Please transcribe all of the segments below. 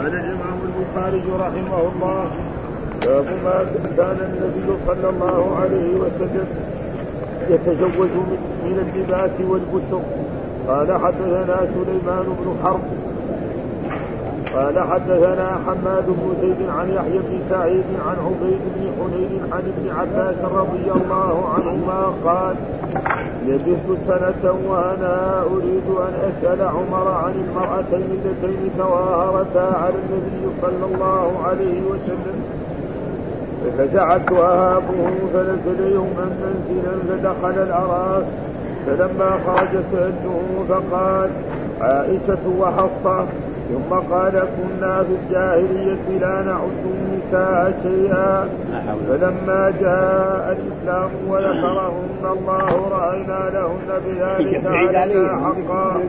قال الإمام البخاري رحمه الله باب ما كان النبي صلى الله عليه وسلم يتزوج من اللباس والبسر قال حدثنا سليمان بن حرب. قال حدثنا حماد بن زيد عن يحيى بن سعيد عن عبيد بن حنين عن ابن عباس رضي الله عنهما قال لبثت سنة وأنا أريد أن أسأل عمر عن المرأتين اللتين تواهرتا على النبي صلى الله عليه وسلم. ففزعت وهابه فنزل يوما منزلا فدخل الأراك فلما خرج سألته فقال عائشة وحفصة ثم قال كنا في الجاهلية لا نعد النساء شيئا. فلما جاء الإسلام وذكرهن الله رأينا لهن بذلك علينا حقا.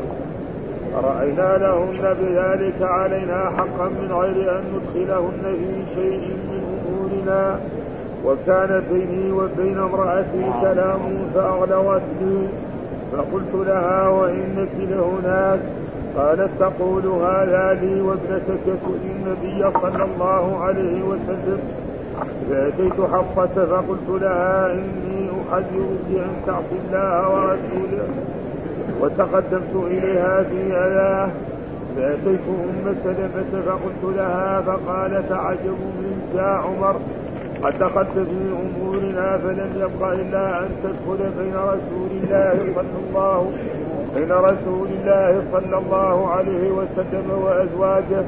رأينا لهن بذلك علينا حقا من غير أن ندخلهن في شيء من أمورنا. وكان بيني وبين امرأتي كلام فأغلظتني فقلت لها وإنك لهناك قالت تقول هذا لي وابنتك تؤذي النبي صلى الله عليه وسلم. فأتيت حفصة فقلت لها إني أحذرك أن تعصي الله ورسوله. وتقدمت إليها في أذاه فأتيت أم سلمة فقلت لها فقالت عجب منك يا عمر. قد دخلت في أمورنا فلم يبق إلا أن تدخل بين رسول الله صلى الله عليه وسلم بين رسول الله صلى الله عليه وسلم وأزواجه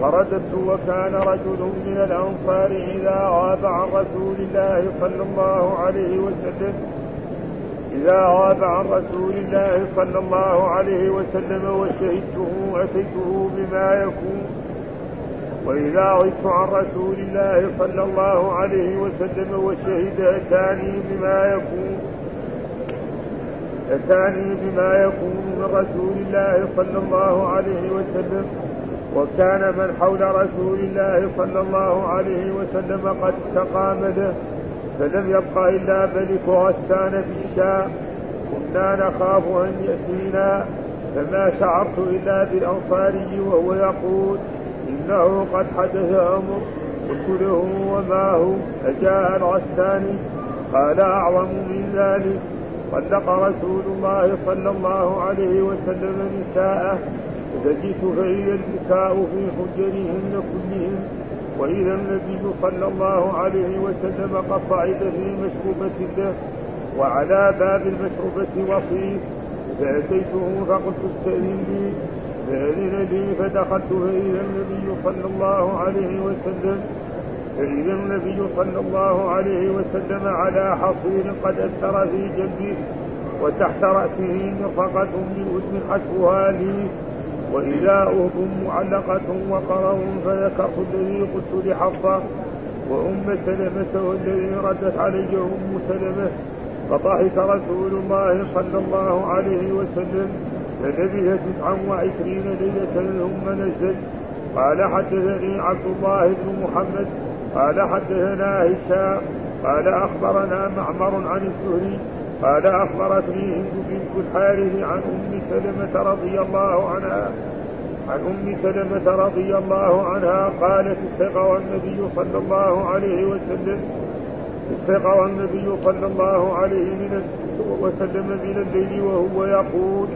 فرددت وكان رجل من الأنصار إذا غاب عن رسول الله صلى الله عليه وسلم إذا غاب عن رسول الله صلى الله عليه وسلم وشهدته أتيته بما يكون وإذا غبت عن رسول الله صلى الله عليه وسلم وشهد أتاني بما يكون. أتاني بما يكون من رسول الله صلى الله عليه وسلم وكان من حول رسول الله صلى الله عليه وسلم قد استقام له فلم يبق إلا ملك غسان بالشام كنا نخاف أن يأتينا فما شعرت إلا بالأنصاري وهو يقول إنه قد حدث أمر قلت له وما هو؟ أجاء الغساني قال أعظم من ذلك. طلق رسول الله صلى الله عليه وسلم نساءه فجئت فإذا البكاء في حجرهن كلهن. وإذا النبي صلى الله عليه وسلم قد صعد في مشروبة له. وعلى باب المشروبة وصيف فأتيته فقلت استأذن لي. فأذن لي فدخلت فإذا النبي صلى الله عليه وسلم فإذا النبي صلى الله عليه وسلم على حصير قد أثر في جنبه وتحت رأسه مرفقة من أذن حشوها لي وإذا أهب معلقة وقرر فذكرت الذي قلت لحفصة وأم سلمة والذي ردت علي أم سلمة فضحك رسول الله صلى الله عليه وسلم فلبث تسعا وعشرين ليلة ثم نزل. قال حدثني عبد الله بن محمد قال حدثنا هشام قال أخبرنا معمر عن الزهري قال أخبرتني هند بنت الحارث عن أم سلمة رضي الله عنها عن أم سلمة رضي الله عنها قالت استيقظ النبي صلى الله عليه وسلم استيقظ النبي صلى الله عليه من وسلم من الليل وهو يقول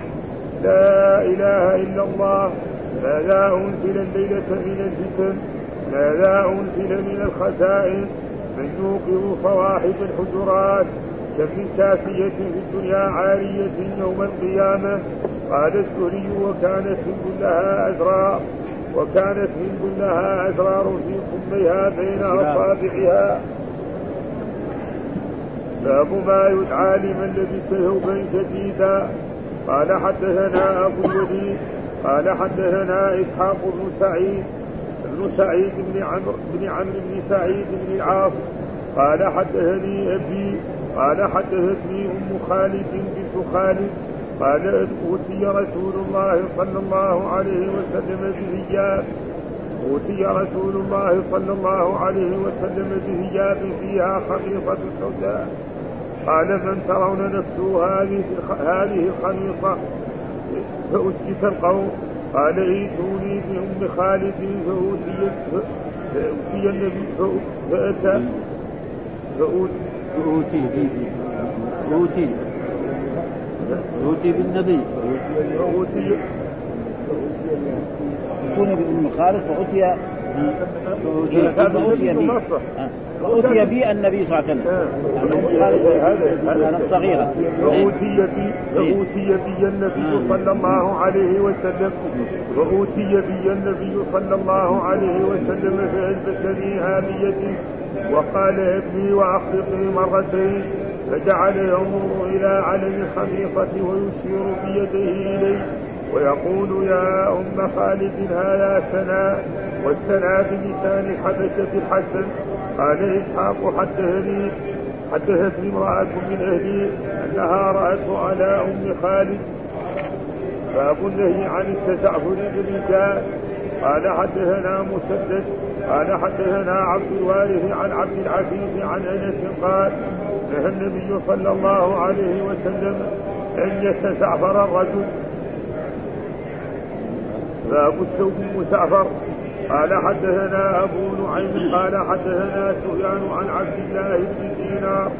لا إله إلا الله ماذا أنزل الليلة من الفتن ماذا أنزل من الخزائن من يوقظ صواحب الحجرات كم من كافية في الدنيا عارية يوم القيامة. قال الزهري وكانت هند لها أزرار وكانت هند لها أزرار في قميها بين أصابعها. باب ما يدعى لمن لبس ثوبا شديدا. قال حدثنا أبو الوليد قال حدثنا إسحاق بن سعيد بن سعيد بن عمرو بن عمرو بن سعيد بن العاص قال حدثني أبي قال حدثتني أم خالد بنت خالد قال أوتي رسول الله صلى الله عليه وسلم بثياب أوتي رسول الله صلى الله عليه وسلم بثياب فيها خميصه سوداء. قال من ترون نفسه هذه هذه الخميصه فأسكت القوم. قال ائتوني بأم خالد فأوتي فأوتي النبي فأتى فأوتي فأوتي فأوتي. بالنبي. فأوتي ائتوني بأم خالد فأوتي فأوتي بي فأوتي بي النبي صلى الله عليه وسلم. يعني الصغيرة فأوتي بي فأوتي بي النبي صلى الله عليه وسلم. فأوتي بي النبي صلى الله عليه وسلم فألبسنيها بيدي وقال ابني وأخلقني مرتين. فجعل ينظر إلى علم الخميصة ويشير بيده إليه ويقول يا أم خالد هذا ثناء. والثناء بلسان الحبشة الحسن قال إسحاق حدثني حدثتني امرأة من أهلي أنها رأته على أم خالد. باب النهي عن التسعفر بالرجال قال حدثنا مسدد. قال حدثنا عبد الوارث عن عبد العزيز عن أنس قال نهى النبي صلى الله عليه وسلم أن يتسعفر الرجل. باب الثوب المسعفر قال حدثنا أبو نعيم قال حدثنا سفيان عن عبد الله بن دينار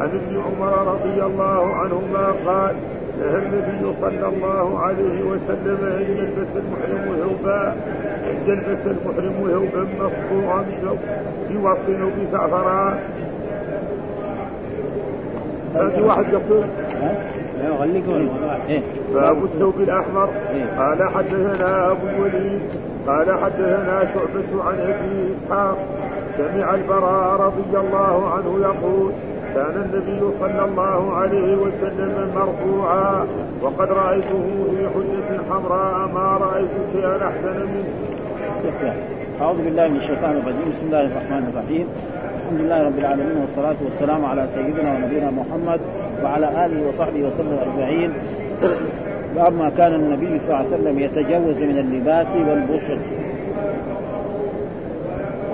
عن ابن عمر رضي الله عنهما قال نهى النبي صلى الله عليه وسلم أن يلبس المحرم ثوبا أن يلبس المحرم ثوبا مصبوغا بوصل بزعفران هذه واحد يقول. باب الثوب الأحمر إيه. قال حدثنا أبو الوليد قال حدثنا شعبة عن ابي إسحاق سمع البراء رضي الله عنه يقول كان النبي صلى الله عليه وسلم مرفوعا وقد رأيته في حجة حمراء ما رأيت شيئا أحسن منه. أعوذ بالله من الشيطان الرجيم. بسم الله الرحمن الرحيم. الحمد لله رب العالمين والصلاة والسلام على سيدنا ونبينا محمد وعلى آله وصحبه وسلم أجمعين. باب ما كان النبي صلى الله عليه وسلم يتجوز من اللباس والبشر.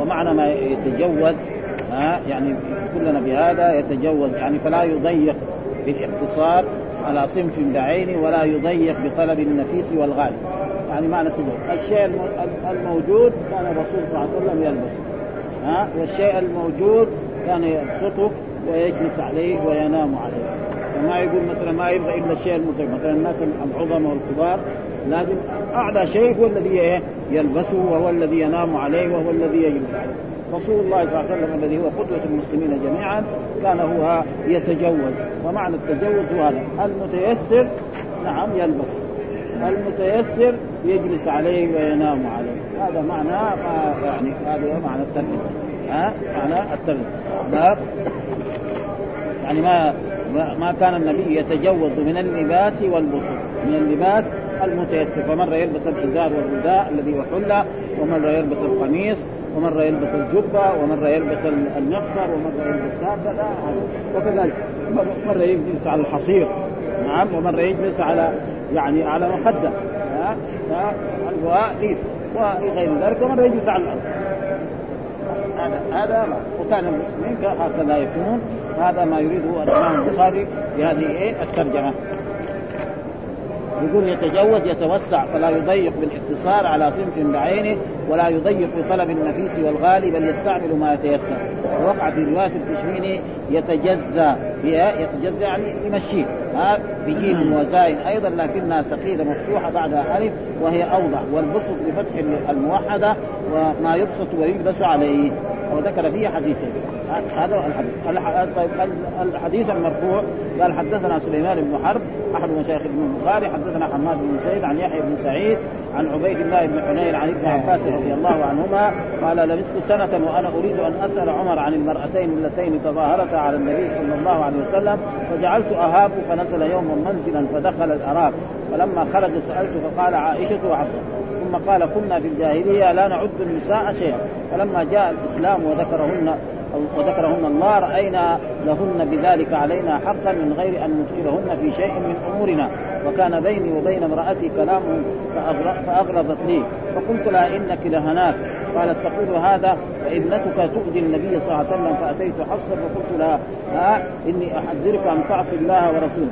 ومعنى ما يتجوز ها يعني كلنا بهذا يتجوز يعني فلا يضيق بالاقتصار على صنف بعينه ولا يضيق بطلب النفيس والغالي يعني معنى كله الشيء الموجود كان الرسول صلى الله عليه وسلم يلبسه ها والشيء الموجود كان يبسطه ويجلس عليه وينام عليه. وما يقول مثلا ما يبغى إلا الشيء المطيب مثلا الناس العظماء والكبار لازم أعلى شيء هو الذي يلبسه وهو الذي ينام عليه وهو الذي يجلس عليه. رسول الله صلى الله عليه وسلم الذي هو قدوة المسلمين جميعا كان هو يتجوز. ومعنى التجوز هو هذا. المتيسر نعم يلبس. المتيسر يجلس عليه وينام عليه. هذا معنى ما يعني هذا معنى الترجمة ها؟ معنى الترجمة يعني ما ما كان النبي يتجوز من اللباس والبصر من اللباس المتيسر. فمرة يلبس الإزار والرداء الذي هو حلة ومرة يلبس القميص ومرة يلبس الجبة ومرة يلبس المغفر ومرة يلبس هكذا وكذلك مرة يجلس على الحصير نعم ومرة يجلس على يعني على مخدة ها ها وليف وغير ذلك ومرة يجلس على الأرض. هذا هذا وكان المسلمين هكذا يكونون. هذا ما يريده الإمام البخاري بهذه إيه؟ الترجمة. يقول يتجوز يتوسع فلا يضيق بالاقتصار على صنف بعينه ولا يضيق بطلب النفيس والغالي بل يستعمل ما يتيسر. ووقع في رواية الكشميني يتجزى يتجزى يعني يمشيه. ها بجيم وزاين أيضا لكنها ثقيلة مفتوحة بعدها ألف وهي أوضح. والبسط بفتح الموحدة وما يبسط ويجلس عليه. وذكر فيه حديثين. هذا الحديث. طيب الحديث المرفوع قال حدثنا سليمان بن حرب أحد مشايخ ابن البخاري حدثنا حماد بن سعيد عن يحيى بن سعيد عن عبيد الله بن حنين عن ابن عباس رضي الله عنهما قال لبثت سنة وأنا أريد أن أسأل عمر عن المرأتين اللتين تظاهرتا على النبي صلى الله عليه وسلم فجعلت أهاب فنزل يوما منزلا فدخل الأراب فلما خرج سألت فقال عائشة وحفصة. ثم قال كنا في الجاهلية لا نعد النساء شيئا. فلما جاء الإسلام وذكرهن وذكرهن الله رأينا لهن بذلك علينا حقا من غير أن ندخلهن في شيء من أمورنا. وكان بيني وبين امرأتي كلام فأغرضت لي. فقلت لها إنك لهناك. قالت تقول هذا وابنتك تؤذي النبي صلى الله عليه وسلم فأتيت حفصه فقلت لها ها إني أحذرك أن تعصي الله ورسوله.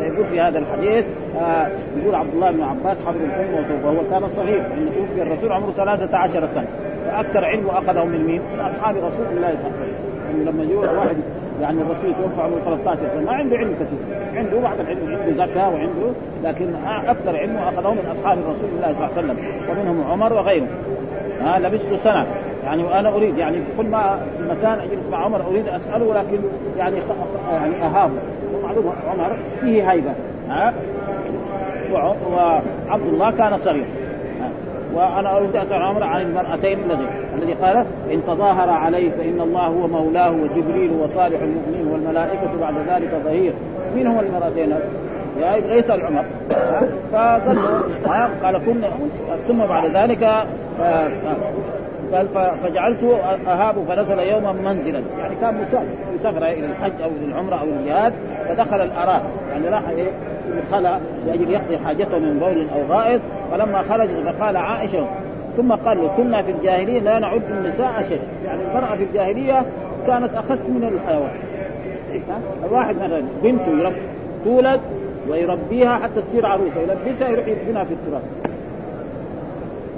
فيقول في هذا الحديث آه يقول عبد الله بن عباس حبر الأمة وهو كان صغير حين توفي الرسول عمره 13 سنة. فأكثر علمه أخذه من مين؟ من أصحاب رسول الله صلى الله عليه وسلم. يعني لما يجوا واحد يعني الرسول توفى عمره 13 سنه ما عنده علم كثير. عنده بعض العلم عنده زكاة وعنده لكن أكثر علمه اخذه من أصحاب رسول الله صلى الله عليه وسلم. ومنهم عمر وغيره. ها لبثت سنة. يعني وأنا أريد يعني كل ما في مكان أجلس مع عمر أريد أسأله ولكن يعني يعني أهابه. ومعلوم عمر فيه هيبة. ها؟ وعبد الله كان صغير. وأنا أريد أسأل عمر عن المرأتين الذي الذي قال إن تظاهر عليه فإن الله هو مولاه وجبريل وصالح المؤمنين والملائكة بعد ذلك ظهير. من هم المرأتين؟ يا ليس العمر. فقال له قال كنا ثم بعد ذلك قال فجعلت أهاب فنزل يوما منزلا. يعني كان مسافر إلى الحج أو إلى العمرة أو الجهاد فدخل الاراد يعني راح إيه؟ الخلاء لاجل يقضي حاجته من بول أو غائط فلما خرج فقال عائشة ثم قال كنا في الجاهلية لا نعد النساء شيء يعني المرأة في الجاهلية كانت أخس من الحيوان. الواحد مثلا بنته يرب تولد ويربيها حتى تصير عروسة يلبسها يروح يدفنها في التراب.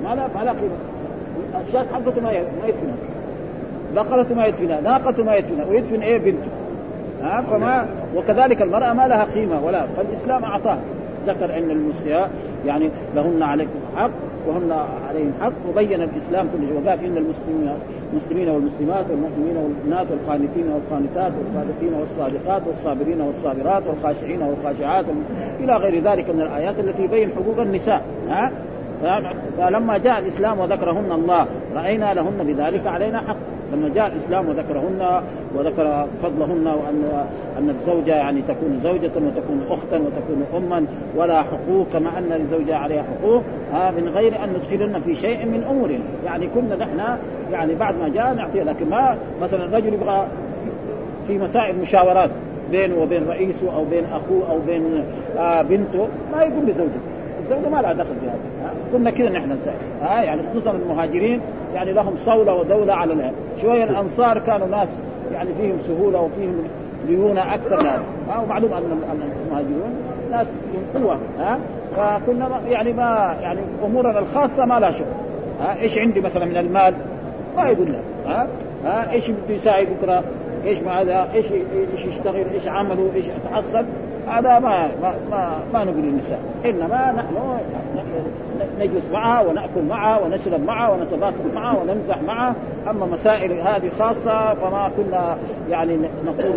ما لا ما لا قيمة. الشاة حقته ما يدفنها. بقرته ما يدفنها ناقته ما يدفنها ويدفن إيه بنته؟ ها فما وكذلك المرأة ما لها قيمة ولا. فالإسلام أعطاه ذكر أن المسلمات يعني لهن عليكم حق وهن عليهم حق وبين الإسلام كل شيء. وقال إن المسلمين المسلمين والمسلمات والمؤمنين والمؤمنات والقانتين والقانتات والصادقين والصادقات والصابرين والصابرات والخاشعين والخاشعات إلى غير ذلك من الآيات التي يبين حقوق النساء. ها؟ فلما جاء الإسلام وذكرهن الله رأينا لهن بذلك علينا حق. لما جاء الإسلام وذكرهن وذكر فضلهن وأن أن الزوجة يعني تكون زوجة وتكون أختا وتكون أما ولا حقوق كما أن للزوجه عليها حقوق ها من غير أن ندخلن في شيء من امورنا يعني كنا نحن يعني بعد ما جاء نعطيه لكن ما مثلا الرجل يبغى في مسائل مشاورات بينه وبين رئيسه أو بين أخوه أو بين آه بنته ما يقول لزوجته. الزوجه ما لها دخل في هذا كنا كذا نحن ها؟ يعني خصوصا المهاجرين يعني لهم صولة ودولة على الأهل. شوية الأنصار كانوا ناس يعني فيهم سهولة وفيهم ليونة أكثر من هذا. ومعلوم أن المهاجرون ناس من قوة. ها؟ فكنا يعني ما يعني أمورنا الخاصة ما لها شغل. ها؟ إيش عندي مثلا من المال؟ ما يقول لها ها؟ ها؟ إيش بده يساعد بكرة؟ إيش مع هذا؟ إيش إيش يشتغل؟ إيش عمله؟ إيش يتحصل هذا ما ما ما, ما نقول للنساء. إنما نحن نجلس معها ونأكل معها ونشرب معها ونتباسط معها ونمزح معها أما مسائل هذه خاصة فما كنا يعني نقول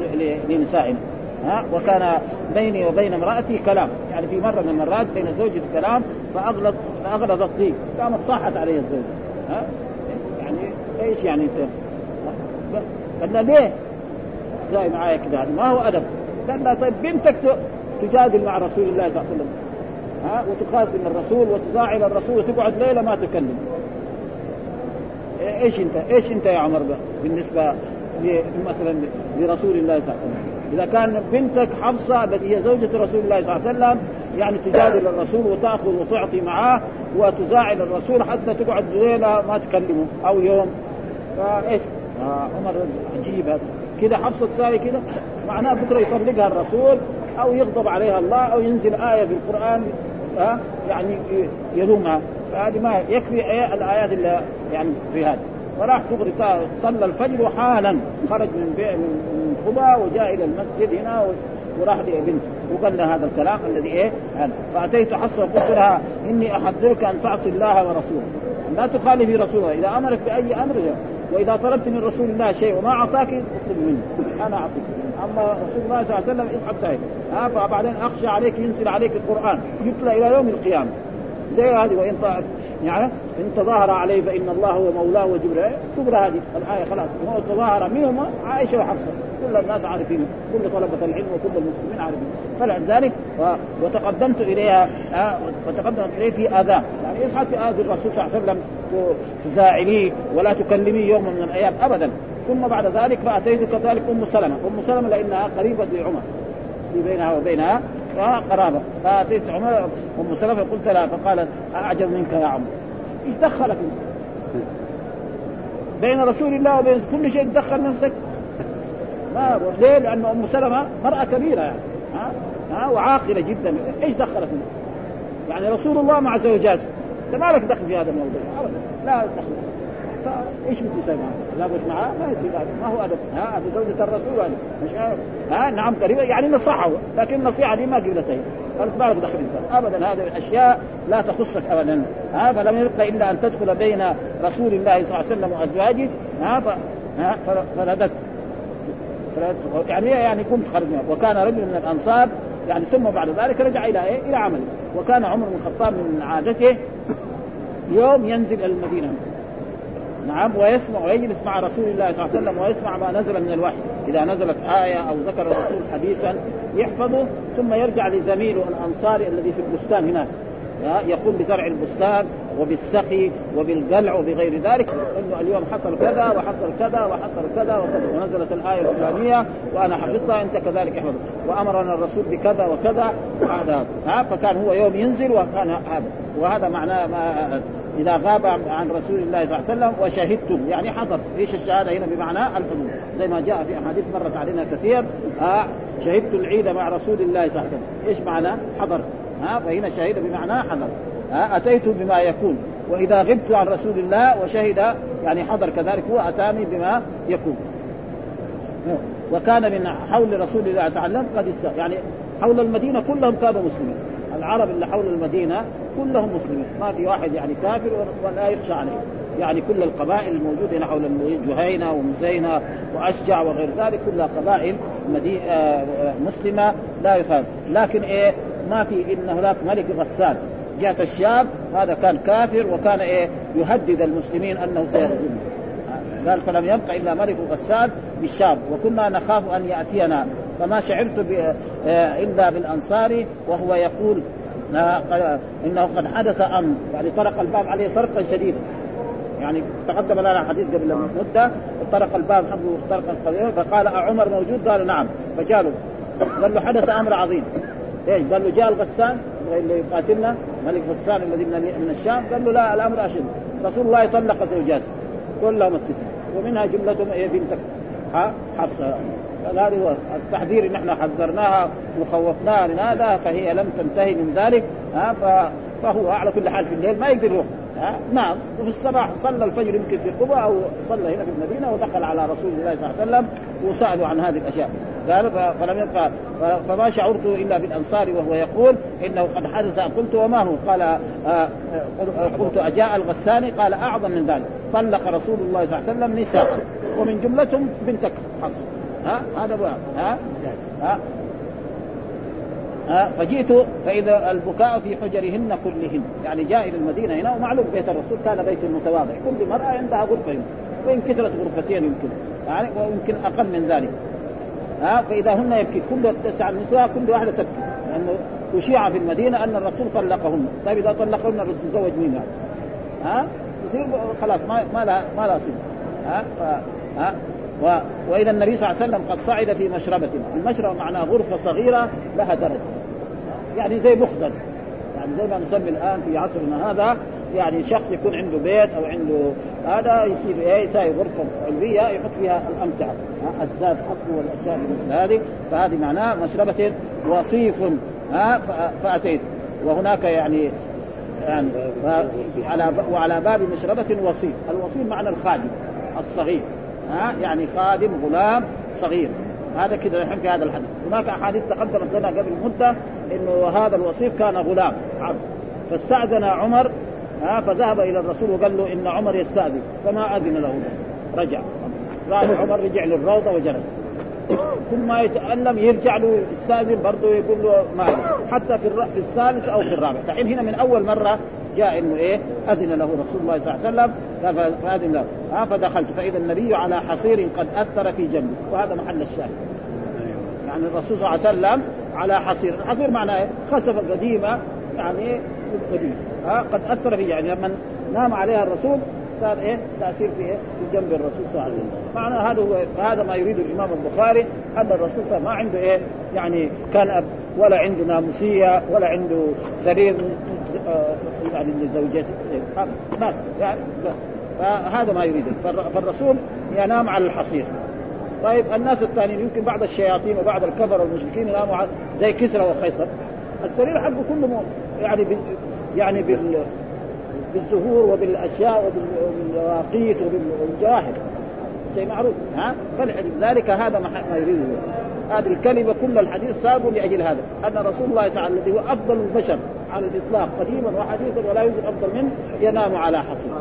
لنسائنا. ها؟ وكان بيني وبين امرأتي كلام. يعني في مرة من المرات بين زوجي كلام فأغلظ فأغلظ الطيب. قامت صاحت علي الزوج. ها؟ يعني إيش يعني قلنا ليه؟ زي معايا كذا ما هو أدب. قال لها طيب بنتك تجادل مع رسول الله صلى الله عليه وسلم. ها؟ وتخاصم الرسول وتزاعل الرسول وتقعد ليلة ما تكلم. إيش أنت؟ إيش أنت يا عمر بالنسبة مثلا لرسول الله صلى الله عليه وسلم؟ إذا كان بنتك حفصة التي هي زوجة رسول الله صلى الله عليه وسلم يعني تجادل الرسول وتأخذ وتعطي معاه وتزاعل الرسول حتى تقعد ليلة ما تكلمه أو يوم. فإيش؟ آه عمر عجيب هذا. كذا حفصة تساوي كذا؟ معناه بكرة يطلقها الرسول أو يغضب عليها الله أو ينزل آية في القران ها؟ يعني يلومها. فهذه ما يكفي الآيات اللي يعني في هذا. فراح دغري صلى الفجر حالا. خرج من من خبا وجاء إلى المسجد هنا وراح لابنته وقال لها هذا الكلام الذي إيه؟ هذا. فأتيت حفصة وقلت لها إني أحذرك أن تعصي الله ورسوله. لا تخالفي رسوله. إذا أمرك بأي أمر وإذا طلبت من رسول الله شيء وما أعطاك اطلب منه. أنا أعطيك. أما رسول الله صلى الله عليه وسلم اصعد سائل ها فبعدين أخشى عليك ينزل عليك القرآن. يتلى إلى يوم القيامة. زي هذه وإن يعني إن تظاهر عليه فإن الله هو مولاه وجبريل. تقرا هذه الآية خلاص. هو تظاهر منهم عائشة وحفصة. كل الناس عارفين كل طلبة العلم وكل المسلمين عارفين. فلذلك وتقدمت إليها وتقدمت إليه في آذان. يعني يصعد في اذان الرسول صلى الله عليه وسلم تزاعليه ولا تكلميه يوم من الأيام ابدا. ثم بعد ذلك فأتيت كذلك أم سلمة. أم سلمة لأنها قريبة لعمر. في بينها وبينها قرابة. فأتيت عمر أم سلمة قلت لها فقالت اعجب منك يا عمر؟ إيش دخلك بين رسول الله وبين كل شيء تدخل نفسك؟ ما ليه؟ لأن أم سلمة مرأة كبيرة يعني. ها؟ ها؟ وعاقلة جدا. إيش منه؟ يعني رسول الله مع زوجاته. أنت ما لك دخل في هذا الموضوع. لا دخل. فايش بدي يسوي معه؟ لا بس معاه ما يصير ما هو أدب. ها هذه زوجة الرسول هذه مش ها نعم قريبة. يعني نصحه. لكن النصيحة دي ما قبلتها قالت ما لك دخل انت. ابدا هذه الأشياء لا تخصك ابدا. ها فلم يبق إلا أن تدخل بين رسول الله صلى الله عليه وسلم وأزواجه. ها ها فردت يعني يعني كنت خرج منها. وكان رجل من الأنصار يعني ثم بعد ذلك رجع إلى إيه؟ إلى عمله. وكان عمر بن الخطاب من عادته يوم ينزل المدينة. نعم ويسمع ويجلس مع رسول الله صلى الله عليه وسلم ويسمع ما نزل من الوحي. إذا نزلت آية أو ذكر الرسول حديثا يحفظه ثم يرجع لزميله الأنصاري الذي في البستان هناك. يقوم بزرع البستان وبالسقي وبالقلع وبغير ذلك إنه اليوم حصل كذا وحصل كذا وحصل كذا وكذا. ونزلت الآية الفلانيه وأنا حفظتها أنت كذلك احفظ وأمرنا الرسول بكذا وكذا هذا ها فكان هو يوم ينزل وكان هذا. وهذا معناه ما إذا غاب عن رسول الله صلى الله عليه وسلم وشهدتم يعني حضر. إيش الشهادة هنا بمعنى الحضور؟ زي ما جاء في أحاديث مرت علينا كثير آه شهدت العيد مع رسول الله صلى الله عليه وسلم. إيش معنى حضر؟ ها فهنا شهد بمعنى حضر. ها أتيت بما يكون. وإذا غبت عن رسول الله وشهد يعني حضر كذلك هو أتاني بما يكون. وكان من حول رسول الله صلى الله عليه وسلم قد يعني حول المدينة كلهم كانوا مسلمين. العرب اللي حول المدينة كلهم مسلمين. ما في واحد يعني كافر ولا يخشى عليه. يعني كل القبائل الموجوده هنا حول جهينة ومزينة وأشجع وغير ذلك. كلها قبائل آه، مسلمة لا يخاف. لكن إيه ما في إن هناك ملك غسان. جاءت الشام هذا كان كافر وكان إيه يهدد المسلمين أنه سيغزوهم قال فلم يبق إلا ملك غسان بالشام وكنا نخاف أن يأتينا. فما شعرت آه، إلا بالأنصار وهو يقول إنه قد حدث أمر. يعني طرق الباب عليه طرقا شديدا. يعني تقدم لنا حديث قبل مدة طرق الباب حقه طرقا قليلا. فقال عمر موجود؟ قال نعم. فجاله قال له حدث أمر عظيم. إيش؟ قال له جاء الغسان اللي يقاتلنا. ملك غسان الذي من الشام قال له لا الأمر أشد. رسول الله طلق زوجاته كلهم التسع ومنها جملتهم هي بنتك. حفصة. هذا هو التحذير نحن حذرناها وخوفناها من هذا فهي لم تنتهي من ذلك. ها فهو على كل حال في الليل ما يقدر يروح. ها؟ نعم. وفي الصباح صلى الفجر يمكن في قبى أو صلى هنا في المدينة ودخل على رسول الله صلى الله عليه وسلم وسألوا عن هذه الأشياء. قال فلم يبقى فما شعرت إلا بالأنصار وهو يقول إنه قد حدث قلت وما هو؟ قال آه، آه، قلت أجاء الغساني قال أعظم من ذلك. طلق رسول الله صلى الله عليه وسلم نساء. ومن جملتهم بنتك. حصل. ها؟ هذا ها؟ ها؟ ها فجئت فإذا البكاء في حجرهن كلهن. يعني جاء إلى المدينة هنا ومعلوم بيت الرسول كان بيت متواضع. كل مراه عندها غرفة هنا وإن كثرت غرفتين يمكن. يعني ويمكن أقل من ذلك. ها فإذا هن يبكي. كل تسع النساء كل واحدة تبكي. لأنه أشيع في المدينة أن الرسول طلقهن. طيب إذا طلقهن الرسول تزوج مين؟ ها؟ يصير خلاص ما ما لها ما لها ها؟ ف ها؟ و... وإذا النبي صلى الله عليه وسلم قد صعد في مشربة. المشربة معناها غرفة صغيرة لها درج يعني زي مخزن. يعني زي ما نسمي الآن في عصرنا هذا يعني شخص يكون عنده بيت أو عنده هذا يصير إيه؟ يساوي غرفة علوية يحط فيها الأمتعة. الزاد حقه والأشياء مثل هذه. فهذه معناه مشربة وصيف. ها؟ فأتيت. وهناك يعني يعني على وعلى باب مشربة وصيف، الوصيف معنى الخادم الصغير. ها؟ يعني خادم غلام صغير. هذا كذا نحن في هذا الحديث. هناك أحاديث تقدمت لنا قبل مدة إنه هذا الوصيف كان غلام. عبد فاستأذن عمر ها؟ فذهب إلى الرسول وقال له إن عمر يستأذن. فما أذن له. رجع. راح عمر رجع للروضة وجلس. كل ما يتألم يرجع له يستأذن برضه يقول له ما حتى في, في الثالث أو في الرابع. فحين هنا من أول مرة جاء إنه إيه؟ أذن له رسول الله صلى الله عليه وسلم. فأذن له. ها فدخلت. فإذا النبي على حصير قد أثر في جنبه. وهذا محل الشاهد. يعني الرسول صلى الله عليه وسلم على حصير. الحصير معناه إيه؟ خسف قديمه يعني قديم ها قد أثر فيه. يعني لما نام عليها الرسول صار إيه؟ تأثير في إيه؟ في جنب الرسول صلى الله عليه وسلم. معنى هذا هو هذا ما يريد الإمام البخاري أن الرسول صلى الله ما عنده إيه؟ يعني كان أب ولا عنده ناموسية ولا عنده سرير يعني لزوجته. ما يعني فهذا ما يريده. فالرسول ينام على الحصير. طيب الناس الثانيين يمكن بعض الشياطين وبعض الكفر والمشركين يناموا زي كسرى وقيصر السرير حقه كله يعني بال يعني بال بالزهور وبالأشياء وبالواقيت وبالجواهر شيء معروف ها؟ فلذلك هذا ما يريده هذه الكلمة كل الحديث صار لأجل هذا. أن رسول الله صلى الله عليه وسلم الذي هو أفضل البشر على الإطلاق قديما وحديثا ولا يوجد أفضل منه ينام على حصير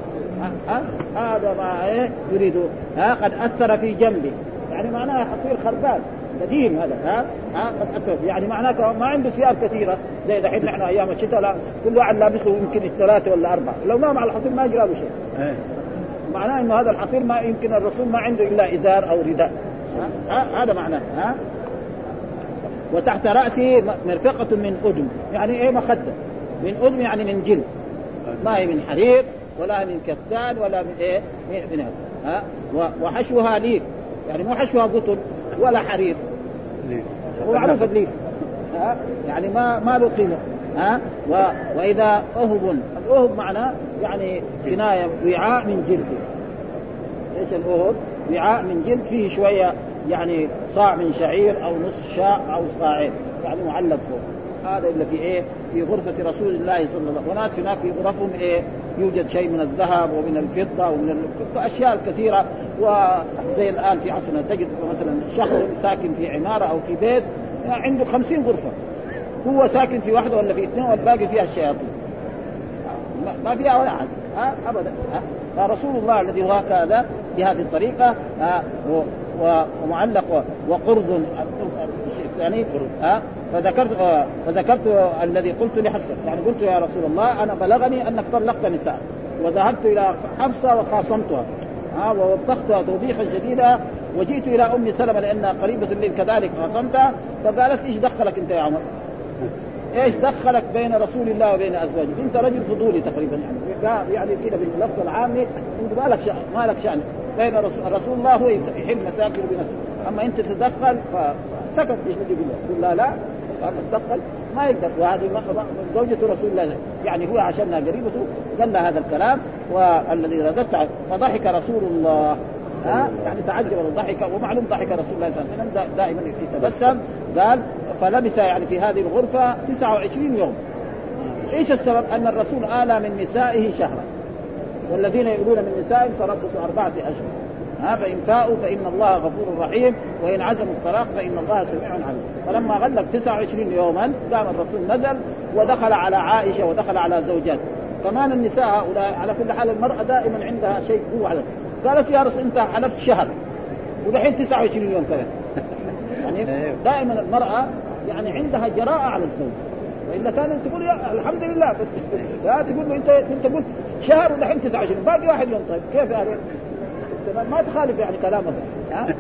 هذا ما إيه يريد. ها؟ قد أثر في جنبه. يعني معناها حصير خربان قديم هذا. ها؟ ها؟ قد أثر. يعني معناه ما عنده ثياب كثيرة. زي دحين نحن أيام الشتاء لا كل واحد لابس له يمكن الثلاثة ولا أربعة. لو نام على الحصير ما يجرى له شيء. إيه. معناه إنه هذا الحصير ما يمكن الرسول ما عنده إلا إزار أو رداء. هذا معناه. ها؟ وتحت راسه مرفقة من آدم يعني إيه مخدة؟ من آدم يعني من جلد. ما هي من حرير ولا من كتان ولا من إيه؟ من ها؟ وحشوها ليف. يعني مو حشوها قطن ولا حرير هو معروف الليف ها؟ يعني ما ما له قيمة. ها؟ و... وإذا أهب الأهب معناه يعني كناية وعاء من جلد إيش الأهب؟ وعاء من جلد. فيه شوية يعني صاع من شعير أو نصف شاء أو صاعين يعني معلق فوق. هذا اللي في إيه؟ في غرفة رسول الله صلى الله عليه وسلم، وناس هناك في غرفهم إيه؟ يوجد شيء من الذهب ومن الفضة ومن الأشياء الكثيرة وزي الآن في عصرنا تجد مثلا شخص ساكن في عمارة أو في بيت عنده خمسين غرفة. هو ساكن في واحدة ولا في اثنين والباقي فيها الشياطين. ما فيها ولا أحد. ابدا. فرسول الله الذي هو هكذا بهذه الطريقة ومعلق وقرض الثاني ها فذكرت فذكرت الذي قلت لحفصة يعني قلت يا رسول الله أنا بلغني أنك طلقت نساء وذهبت إلى حفصة وخاصمتها ها ووبختها توبيخا شديدا وجئت إلى أم سلمة لأنها قريبة لي كذلك خاصمتها فقالت إيش دخلك أنت يا عمر؟ إيش دخلك بين رسول الله وبين ازواجه؟ أنت رجل فضولي تقريبا يعني يعني كذا باللفظ العامي أنت ما لك شأن ما لك شأن بين رسول, رسول الله هو يحل مساكنه بنفسه. أما أنت تتدخل فسكت إيش بده يقول لا؟ لا تدخل ما يقدر. وهذه زوجة رسول الله. يعني هو عشانها قريبته قال لها هذا الكلام والذي رددت فضحك رسول الله. ها؟ يعني تعجب وضحك ومعلوم ضحك رسول الله صلى الله عليه وسلم. دائما يتبسم. قال فلبث يعني في هذه الغرفة 29 يوم. إيش السبب؟ أن الرسول آلى من نسائه شهرا. والذين يؤلون من نسائهم تربصوا أربعة أشهر. ها فإن فاءوا فإن الله غفور رحيم. وإن عزموا الطلاق فإن الله سميع عليم. فلما غلق 29 يوما قام الرسول نزل ودخل على عائشة ودخل على زوجات. كمان النساء هؤلاء على كل حال المرأة دائما عندها شيء قوة على. قالت يا رسول أنت حلفت شهر. ودحين 29 يوم كمان. يعني. دائما المرأة يعني عندها جراءة على الزوج. وإلا كان تقول يا الحمد لله بس لا تقول له انت انت قلت شهر ودحين 29 باقي واحد يوم. طيب كيف يعني؟ ما تخالف يعني كلامه ها؟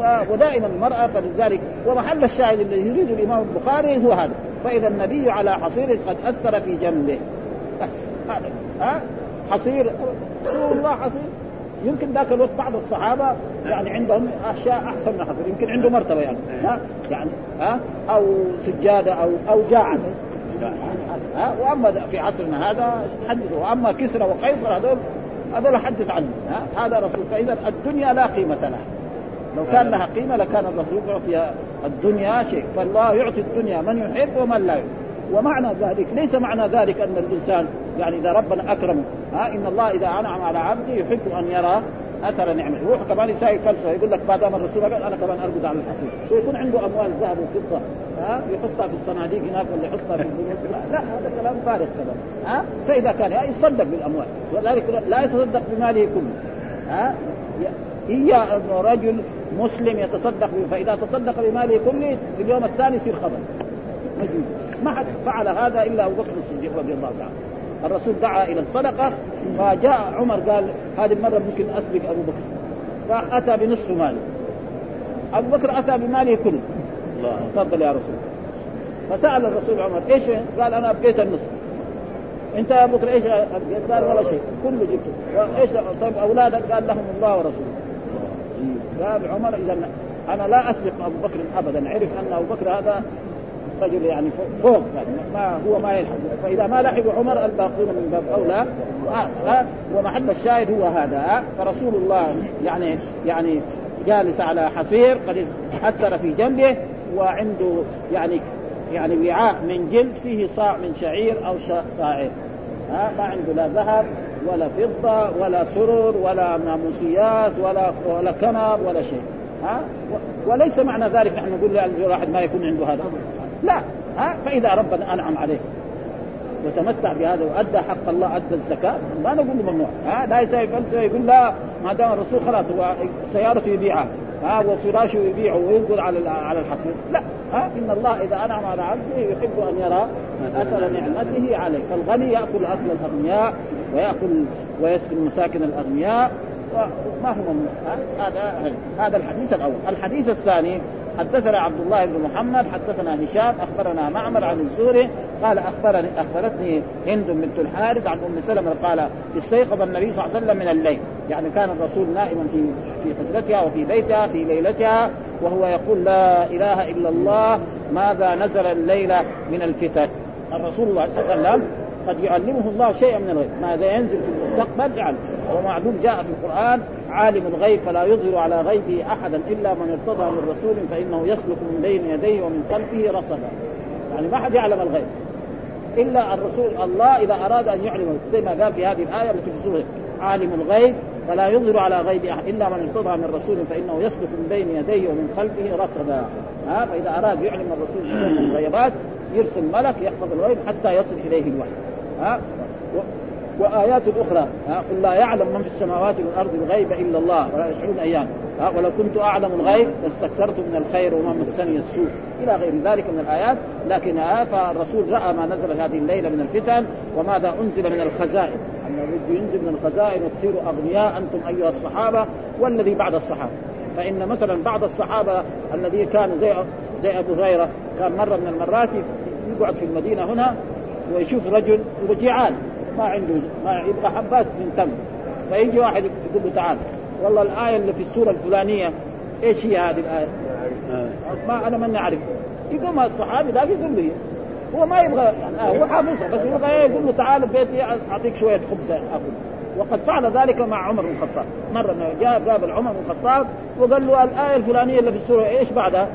ها؟ ودائما المرأة فلذلك ومحل الشاهد الذي يريد الإمام البخاري هو هذا. فإذا النبي على حصير قد أثر في جنبه. بس هذا ها؟ حصير رسول الله حصير. يمكن ذاك الوقت بعض الصحابة يعني عندهم أشياء أحسن من حصير. يمكن عنده مرتبة يعني ها؟ يعني ها؟ أو سجادة أو أو جاعه ها؟ وأما في عصرنا هذا حدث وأما كسرى وقيصر هذول هذول حدث عنه ها؟ هذا رسول فاذا الدنيا لا قيمة لها. لو كان لها قيمة لكان الرسول يعطي الدنيا شيء. فالله يعطي الدنيا من يحب ومن لا يحب. ومعنى ذلك ليس معنى ذلك أن الانسان يعني إذا ربنا أكرمه ها؟ إن الله إذا أنعم على عبده يحب أن يرى أثر نعمة. يروح كمان يساوي فلسفة. يقول لك ما دام الرسول قال أنا كمان أرقد على الحصير ويكون عنده أموال ذهب وفضة؟ ها؟ يحطها في الصناديق هناك ولا يحطها في لا هذا كلام فارغ كلام ها؟ فإذا كان يصدق بالأموال. ولذلك لا يتصدق بماله كله. ها؟ هي انه رجل مسلم يتصدق فإذا تصدق بماله كله في اليوم الثاني يصير خبر. مجنون ما حد فعل هذا إلا أبو بكر الصديق رضي الله تعالى. الرسول دعا إلى الصدقة فجاء عمر قال هذه المرة ممكن أسبق أبو بكر. فأتى بنصف ماله. أبو بكر أتى بماله كله. الله. تفضل يا رسول. فسأل الرسول عمر إيش؟ قال أنا ابقيت النصف. أنت يا أبو بكر إيش؟ ابقيت قال ولا شيء. كله جبته إيش طيب أولادك؟ قال لهم الله ورسوله. قال عمر اذا أنا لا أسبق أبو بكر ابدا. عرف أن أبو بكر هذا رجل يعني فوق يعني ما هو ما يلحق. فإذا ما لحق عمر الباقون من باب أولى ومحل الشاهد هو هذا. فرسول الله يعني يعني جالس على حصير قد أثر في جنبه وعنده يعني يعني وعاء من جلد فيه صاع من شعير أو صاعين ها ما عنده لا ذهب ولا فضة ولا سرر ولا ناموسيات ولا ولا كنب ولا شيء. ها وليس معنى ذلك نحن نقول لواحد ما يكون عنده هذا. لا ها فإذا ربنا أنعم عليه وتمتع بهذا وأدى حق الله أدى الزكاة ما نقول ممنوع. ها لا يقول لا ما دام الرسول خلاص هو سيارته يبيعها. ها وفراشه يبيعه وينقل على على الحصير لا ها إن الله إذا أنعم على عبده يحب أن يرى أثر نعمته عليه. فالغني يأكل أكل الأغنياء ويأكل ويسكن مساكن الأغنياء وما هو هذا هذا الحديث الأول. الحديث الثاني حدثنا عبد الله بن محمد حدثنا هشام أخبرنا معمر عن الزهري قال اخبرني أخبرتني هند بنت الحارث عن أم سلمة قال استيقظ النبي صلى الله عليه وسلم من الليل. يعني كان الرسول نائما في في حجرتها وفي بيتها في ليلتها وهو يقول لا إله إلا الله ماذا نزل الليلة من الفتن؟ الرسول صلى الله عليه وسلم قد يعلمه الله شيئا من الغيب. ماذا ينزل في المستقبل؟ يعلم. ومعلوم جاء في القرآن عالم الغيب فلا يظهر على غيبه أحدا إلا من ارتضى من رسول فإنه يسلك من بين يديه ومن خلفه رصدا. يعني ما حد يعلم الغيب إلا الرسول. الله إذا أراد أن يعلم زي ما قال في هذه الآية التي في سورة عالم الغيب فلا يظهر على غيب أحد إلا من ارتضى من رسول فإنه يسلك من بين يديه ومن خلفه رصدا. ها فإذا أراد يعلم الرسول شيء من الغيبات يرسل ملك يحفظ الغيب حتى يصل إليه الوحي. ها وآيات أخرى. ها قل لا يعلم من في السماوات والأرض الغيب إلا الله ولا يشعرون أيام. ها ولو كنت أعلم الغيب لاستكثرت من الخير وما مسني السوء. إلى غير ذلك من الآيات. لكن فالرسول رأى ما نزل هذه الليلة من الفتن وماذا أنزل من الخزائن. أن بده ينزل من الخزائن وتصيروا أغنياء أنتم أيها الصحابة والذي بعد الصحابة. فإن مثلا بعض الصحابة الذي كان زي زي أبو هريرة كان مرة من المرات يقعد في المدينة هنا ويشوف رجل وجيعان ما عنده ما يبغى حبات من تمر فيجي واحد يقول له تعال والله الآية اللي في السورة الفلانية إيش هي هذه الآية؟ ما أنا من أعرف. يقوم الصحابي ذاك يقول لي. هو ما يبغى يعني هو حافظها بس يبغى إيه؟ يقول له تعال بيتي أعطيك شوية خبز أكل. وقد فعل ذلك مع عمر بن الخطاب. مرة جاء قابل عمر بن الخطاب وقال له الآية الفلانية اللي في السورة إيش بعدها؟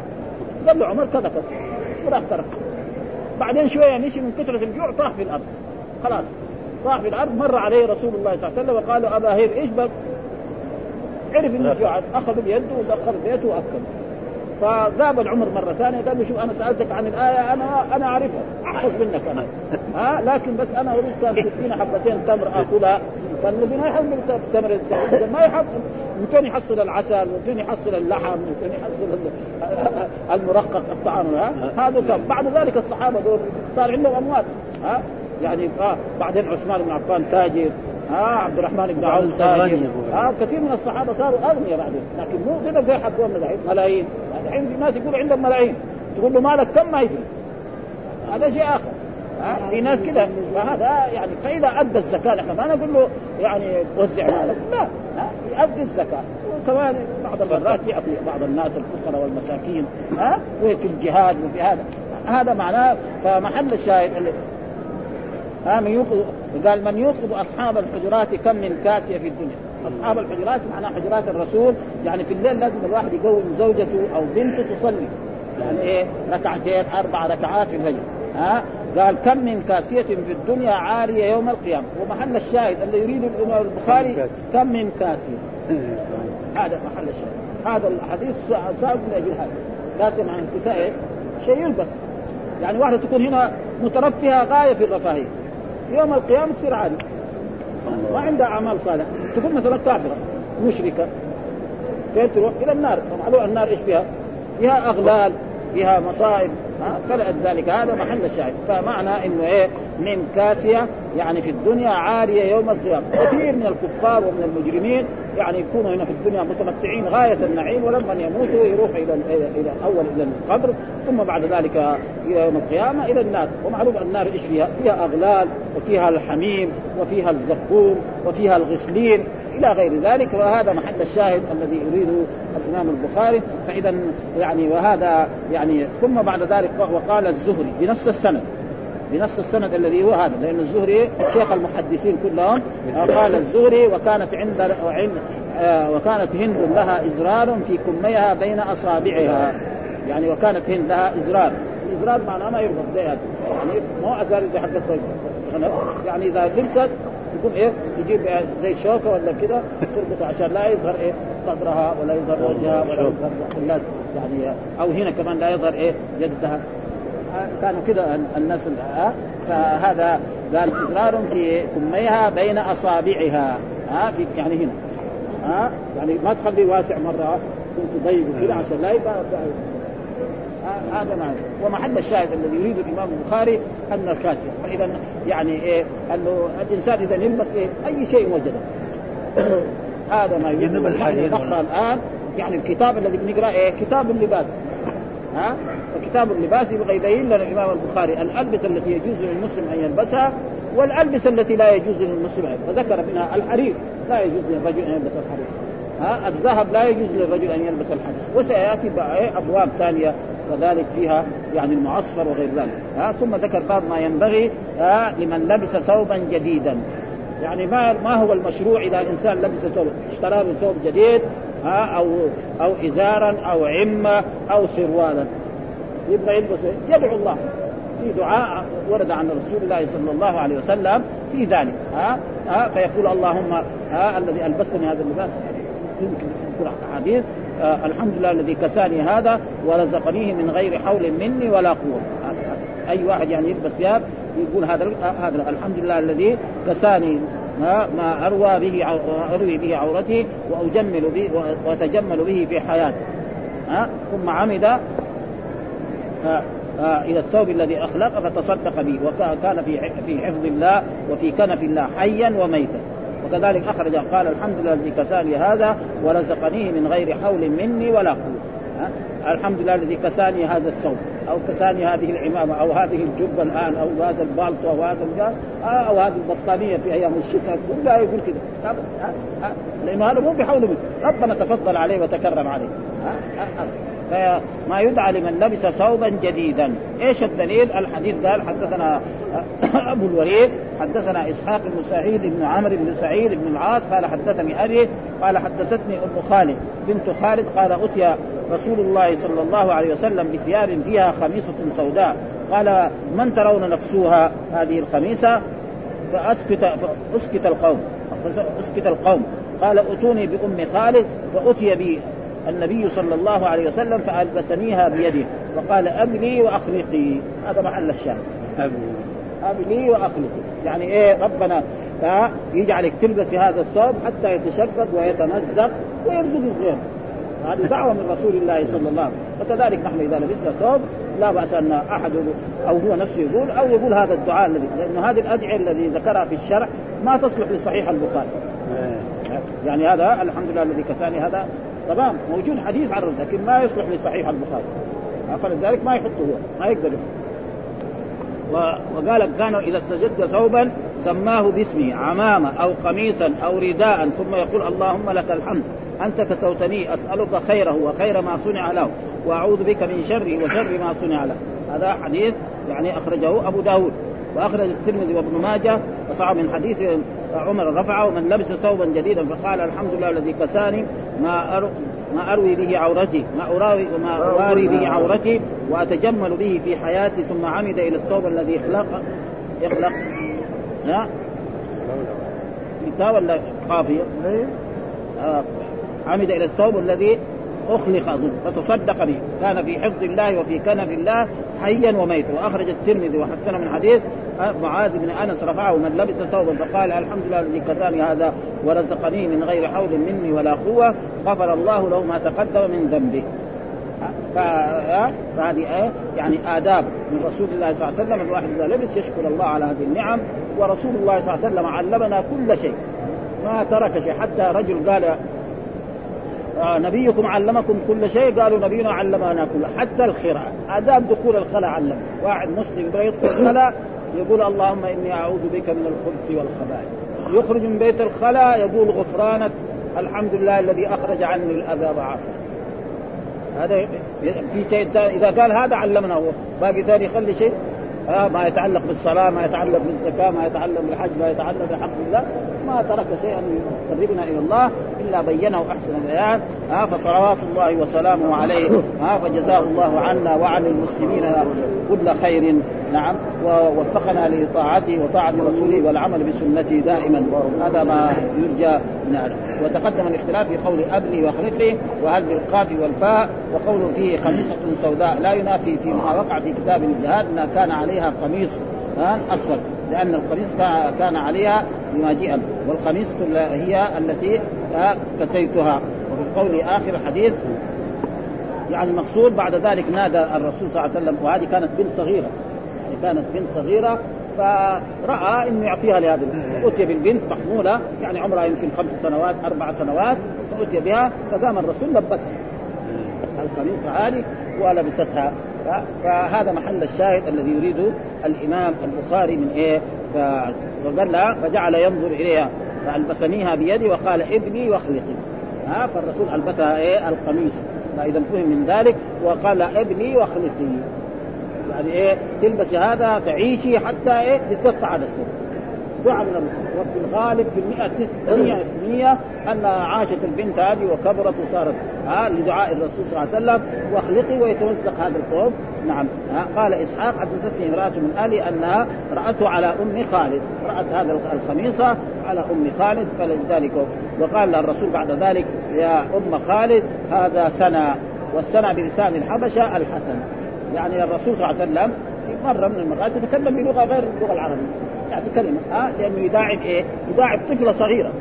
قال له عمر كذا كذا. وراح ترك. بعدين شوية مشي من كثرة الجوع طاح في الأرض. خلاص. طاح في الأرض مر عليه رسول الله صلى الله عليه وسلم وقال أبا هير إيش بك؟ عرف إنه جوع أخذ بيده ودخل بيته وأكل. فقابل عمر مرة ثانية قال له شوف أنا سألتك عن الآية أنا أنا أعرفها احفظ منك أنا. ها؟ لكن بس أنا أريد كان تدينا حبتين تمر آكلها. فالذي ما يحصل التمر ما يحصل. ممكن يحصل العسل ممكن يحصل اللحم ممكن يحصل المرقق الطعام هذا كم بعد ذلك الصحابة دول صار عندهم اموال ها؟ يعني آه بعدين عثمان بن عفان تاجر ها آه عبد الرحمن بن عوف تاجر. ها كثير من الصحابة صاروا أغنياء بعدين. لكن مو كذا زي حقون الحين ملايين. الحين في ناس يقول عندهم ملايين. تقول له مالك كم ما يدري هذا شيء آخر. ها في ناس كذا فهذا يعني فإذا أدى الزكاة نحن ما نقول له يعني وزع مالك. لا يؤدي الزكاة. وكمان بعض المرات يعطي بعض الناس الفقراء والمساكين. ها وفي الجهاد وفي هذا. هذا معناه فمحل الشاهد ها من يوقظ قال من يوقظ أصحاب الحجرات كم من كاسية في الدنيا. أصحاب الحجرات معناه حجرات الرسول يعني في الليل لازم الواحد يقوم زوجته أو بنته تصلي. يعني إيه؟ ركعتين أربع ركعات في الفجر. ها؟ قال كم من كاسية في الدنيا عارية يوم القيامة. ومحل الشاهد اللي يريد الإمام البخاري كم من كاسية. هذا محل الشاهد. هذا الحديث سابق من أجل هذا. كاسية مع الكساء شيء يلبس. يعني واحدة تكون هنا مترفهة غاية في الرفاهية. يوم القيامة تصير عادي. ما عندها أعمال صالحة. تكون مثلا كافرة مشركة. كيف تروح؟ إلى النار. ومعلوم النار إيش فيها؟ فيها أغلال فيها مصائب. فلذلك هذا محل الشاهد. فمعنى إنه إيه؟ من كاسية يعني في الدنيا عاريه يوم القيامة. كثير من الكفار ومن المجرمين يعني يكونوا هنا في الدنيا متمتعين غاية النعيم ولما يموتوا يروح إلى إلى اول إلى القبر ثم بعد ذلك إلى يوم القيامة إلى النار. ومعروف النار إيش فيها؟ فيها أغلال وفيها الحميم وفيها الزقوم وفيها الغسلين إلى غير ذلك. وهذا محل الشاهد الذي يريده الإمام البخاري. فإذا يعني وهذا يعني ثم بعد ذلك وقال الزهري بنفس السند بنفس السند الذي هو هذا لأن الزهري شيخ المحدثين كلهم قال الزهري وكانت عند آه، وكانت هند لها إزرار في كميها بين أصابعها. يعني وكانت هند لها إزرار. الازرار معناه ما يربط زي هذا. يعني مو أزرار زي حق يعني إذا لبست يكون إيه؟ يجيب زي شوكه ولا كده تربطه عشان لا يظهر إيه؟ صدرها ولا يظهر وجهها ولا يظهر يعني أو هنا كمان لا يظهر إيه؟ يدها كانوا كده الناس فهذا قال ازرار في كميها بين أصابعها. ها؟ في يعني هنا. ها؟ يعني ما تخليه واسع مرة كنت ضيق كده عشان لا يبقى هذا معنى ومحل الشاهد الذي يريد الإمام البخاري أن الكاسيه فإذا يعني إيه؟ أنه الإنسان إذا يلبس إيه؟ أي شيء وجده. هذا ما يريد نقرا الآن. يعني الكتاب الذي بنقرا إيه؟ كتاب اللباس. ها؟ فكتاب اللباس يبغى يبين لنا الإمام البخاري الألبسة التي يجوز للمسلم أن يلبسها والألبسة التي لا يجوز للمسلم فذكر منها الحرير. لا يجوز للرجل أن يلبس الحرير. ها؟ الذهب لا يجوز للرجل أن يلبس الحرير. وسيأتي إيه؟ أبواب ثانية كذلك فيها يعني المعصفر وغير ذلك. ها؟ ثم ذكر بعض ما ينبغي ها؟ لمن لبس ثوبا جديدا. يعني ما ما هو المشروع إذا الإنسان لبس ثوب اشترى له ثوب جديد ها أو أو ازارا أو عمة أو سروالا. يبغى يلبس يدعو الله. في دعاء ورد عن رسول الله صلى الله عليه وسلم في ذلك. ها ها فيقول اللهم ها الذي ألبسني هذا اللباس. يمكن يذكر أحاديث آه الحمد لله الذي كساني هذا ورزقنيه من غير حول مني ولا قوة. أي واحد يعني يلبس ثياب يقول هذا هذا الحمد لله الذي كساني ما أروى به أروي به عورتي وأجمل به وأتجمل به في حياتي ها؟ ثم عمد إلى الثوب الذي أخلق فتصدق به وكان في في حفظ الله وفي كنف الله حيا وميتا. وكذلك أخرج قال الحمد لله الذي كساني هذا ورزقنيه من غير حول مني ولا قوة. الحمد لله الذي كساني هذا الثوب. أو كساني هذه العمامة أو هذه الجبة الآن أو هذا البالطو أو هذا الجار أو هذه البطانية في أيام الشتاء كلها يقول كذا لأنه هذا مو بحول منه ربنا تفضل عليه وتكرم عليه. فما يدعى لمن لبس ثوبا جديدا. إيش الدليل؟ الحديث قال حدثنا أبو الوليد حدثنا إسحاق بن سعيد بن عمرو بن سعيد بن العاص قال حدثني أبي قال حدثتني أم خالد بنت خالد قال أتي رسول الله صلى الله عليه وسلم بثياب فيها خميصة سوداء. قال من ترون نفسوها هذه الخميسه فأسكت فأسكت القوم اسكت القوم. قال أتوني بأم خالد فأتي بي النبي صلى الله عليه وسلم فألبسنيها بيده وقال أبلي وأخلقي. هذا محل الشاهد. أبلي. وأخلقي. يعني إيه ربنا يجعلك تلبسي هذا الثوب حتى يتشقق ويتمزق ويرزق الغير هذه دعوة من رسول الله صلى الله عليه وسلم. وكذلك نحن إذا لبسنا ثوب لا بأس أن أحد أو هو نفسه يقول أو يقول هذا الدعاء الذي لأنه هذه الأدعية الذي ذكرها في الشرع ما تصلح لصحيح البخاري. يعني هذا الحمد لله الذي كساني هذا. تمام موجود حديث عن لكن ما يصلح لصحيح البخاري. فلذلك ما يحطه هو ما يقدر وقال كانوا إذا استجد ثوبا سماه باسمه عمامة أو قميصا أو رداء ثم يقول اللهم لك الحمد أنت كسوتني أسألك خيره وخير ما صنع له وأعوذ بك من شره وشر ما صنع له هذا حديث يعني أخرجه أبو داود وأخرج الترمذي وابن ماجه وصعب من حديث عمر رفعه من لبس ثوبا جديدا فقال الحمد لله الذي كساني ما. ما أروي به عورتي ما اراوي ما أواري به عورتي وأتجمل به في حياتي ثم عمد إلى الثوب الذي يخلق يخلق. ها؟ كتاب ولا قافية؟ آه. عمد إلى الثوب الذي أخلق اظن فتصدق به. كان في حفظ الله وفي كنف الله حيا وميتا. وأخرج الترمذي وحسن من حديث معاذ بن أنس رفعه من لبس ثوبا فقال الحمد لله الذي كفاني هذا ورزقني من غير حول مني ولا قوة غفر الله له ما تقدم من ذنبه. فهذه آية يعني آداب من رسول الله صلى الله عليه وسلم الواحد إذا لبس يشكر الله على هذه النعم ورسول الله صلى الله عليه وسلم علمنا كل شيء. ما ترك شيء حتى رجل قال آه نبيكم علمكم كل شيء قالوا نبينا علمنا كل حتى الخراء آداب دخول الخلاء علم. واحد مسلم يبغى يدخل الخلاء يقول اللهم إني أعوذ بك من الخبث والخبائث. يخرج من بيت الخلاء يقول غفرانك الحمد لله الذي أخرج عني الأذى وعافى هذا في شيء إذا قال هذا علمنا هو باقي ثاني يخلي شيء. ما يتعلق بالصلاة ما يتعلق بالزكاة ما يتعلق بالحج ما يتعلق بحق الله ما ترك شيئا يقربنا إلى الله إلا بينه أحسن البيان. آه فصلوات الله وسلامه عليه. آه فجزاه الله عنا وعن المسلمين كل خير. نعم ووفقنا لطاعته وطاعة رسوله والعمل بسنته دائما. هذا ما يرجى نعم. وتقدم الاختلاف في قول أبني واخلفي وهل بالقاف والفاء وقوله فيه خميصة سوداء. لا ينافي فيما وقع في كتاب الجهاد انها كان عليها قميص أصفر. لأن القميص كان عليها بما جاء والخميصه هي التي كسيتها. وفي القول آخر الحديث يعني المقصود بعد ذلك نادى الرسول صلى الله عليه وسلم وهذه كانت بنت صغيرة. يعني كانت بنت صغيرة فراى انه يعطيها لهذه اتي بالبنت محموله يعني عمرها يمكن خمس سنوات أربع سنوات فاتي بها فقام الرسول لبسها. الخميصه هذه ولبستها. فهذا محل الشاهد الذي يريده الإمام البخاري من إيه؟ فقال لها فجعل ينظر إليها. فألبسنيها بيدي وقال ابني واخلقي. ها؟ فالرسول ألبسها إيه؟ القميص. فإذا فهم من ذلك وقال ابني واخلقي. يعني إيه تلبسي هذا تعيشي حتى إيه تتوسع على السن دعاء من الرسول. وفي الغالب في المئة مية أنها عاشت البنت هذه وكبرت وصارت ها لدعاء الرسول صلى الله عليه وسلم. وأخلقي ويتوسق هذا الثوب نعم. ها قال إسحاق حدثتني امرأة من أهلي أنها رأته على أم خالد. رأت هذا الخميصة على أم خالد فلذلك وقال الرسول بعد ذلك يا أم خالد هذا سنة. والسنة بلسان الحبشة الحسن. يعني الرسول صلى الله عليه وسلم مرة من المرات يتكلم بلغة غير اللغة العربية. يعني كلمة ها لأنه يداعب إيه؟ يداعب طفلة صغيرة.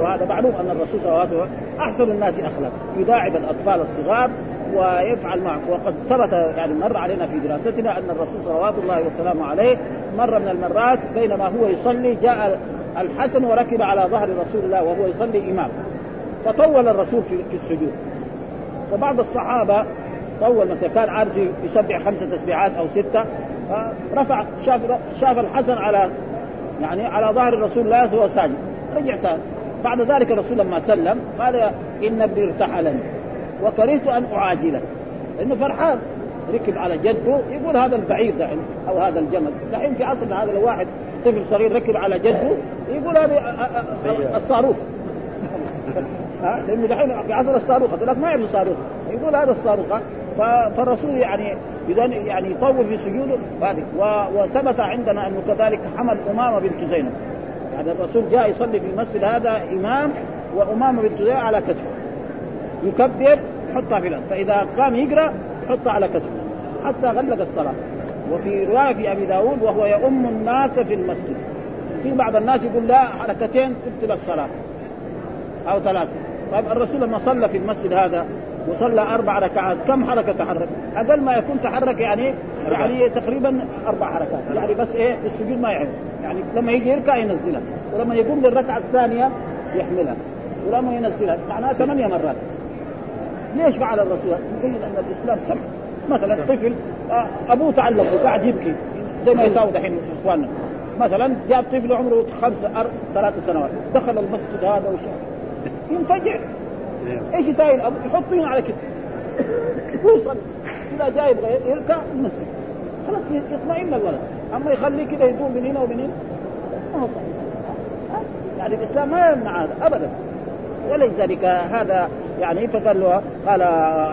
وهذا معلوم أن الرسول صلى الله عليه وسلم أحسن الناس أخلاقا يداعب الأطفال الصغار ويفعل معه وقد ثبت يعني مر علينا في دراستنا أن الرسول صلوات الله وسلامه عليه مرة من المرات بينما هو يصلي جاء الحسن وركب على ظهر رسول الله وهو يصلي إمام. فطول الرسول في السجود. فبعض الصحابة طول مثلا كان عارف يسبح خمسة تسبيحات أو ستة فرفع شاف شاف الحسن على يعني على ظهر الرسول الله وهو ساجد رجع بعد ذلك الرسول لما سلم قال إن ابني ارتحلني وكرهت أن أعاجله. لأنه فرحان. ركب على جده يقول هذا البعير دحين أو هذا الجمل. دحين في عصرنا هذا لو واحد طفل صغير ركب على جده يقول هذا الصاروخ. لأنه دحين في عصر الصاروخ هذول ما يعرفوا الصاروخ يقول هذا الصاروخ فالرسول يعني اذا يعني يطول في سجوده هذه وثبت عندنا أنه كذلك حمل أمامة بنت زينب. يعني الرسول جاء يصلي في المسجد هذا إمام وأمامة بنت زينب على كتفه. يكبر يحطها في الأرض. فإذا قام يقرأ يحطها على كتفه. حتى غلق الصلاة. وفي رواية في أبي داود وهو يؤم الناس في المسجد. في بعض الناس يقول لا حركتين تبطل الصلاة. أو ثلاثة. طيب الرسول لما صلى في المسجد هذا وصلى أربع ركعات. كم حركة تحرك؟ أقل ما يكون تحرك يعني يعني تقريبا أربع حركات. يعني بس إيه؟ السجود ما يعمل يعني لما يجي يركع ينزلها. ولما يقوم للركعة الثانية يحملها. ولما ينزلها. معناها ثمانية مرات. ليش فعل الرسول؟ يبين أن الإسلام سمح مثلا طفل آه، أبوه تعلق وقاعد يبكي. زي ما يساوي دحين إخواننا. مثلا جاب طفل عمره خمسة أر... ثلاث سنوات. دخل المسجد هذا وشاف. ينفجع إيش يساوي الاب؟ يحط هنا على كتفه. ويصلي إذا جاي يبغى يركع ينزل خلاص يطمئن الولد أما يخليه كذا يدور من هنا ومن هنا. ما هو صحيح. يعني الإسلام ما يمنع هذا ابدا. ولذلك هذا يعني فقال له قال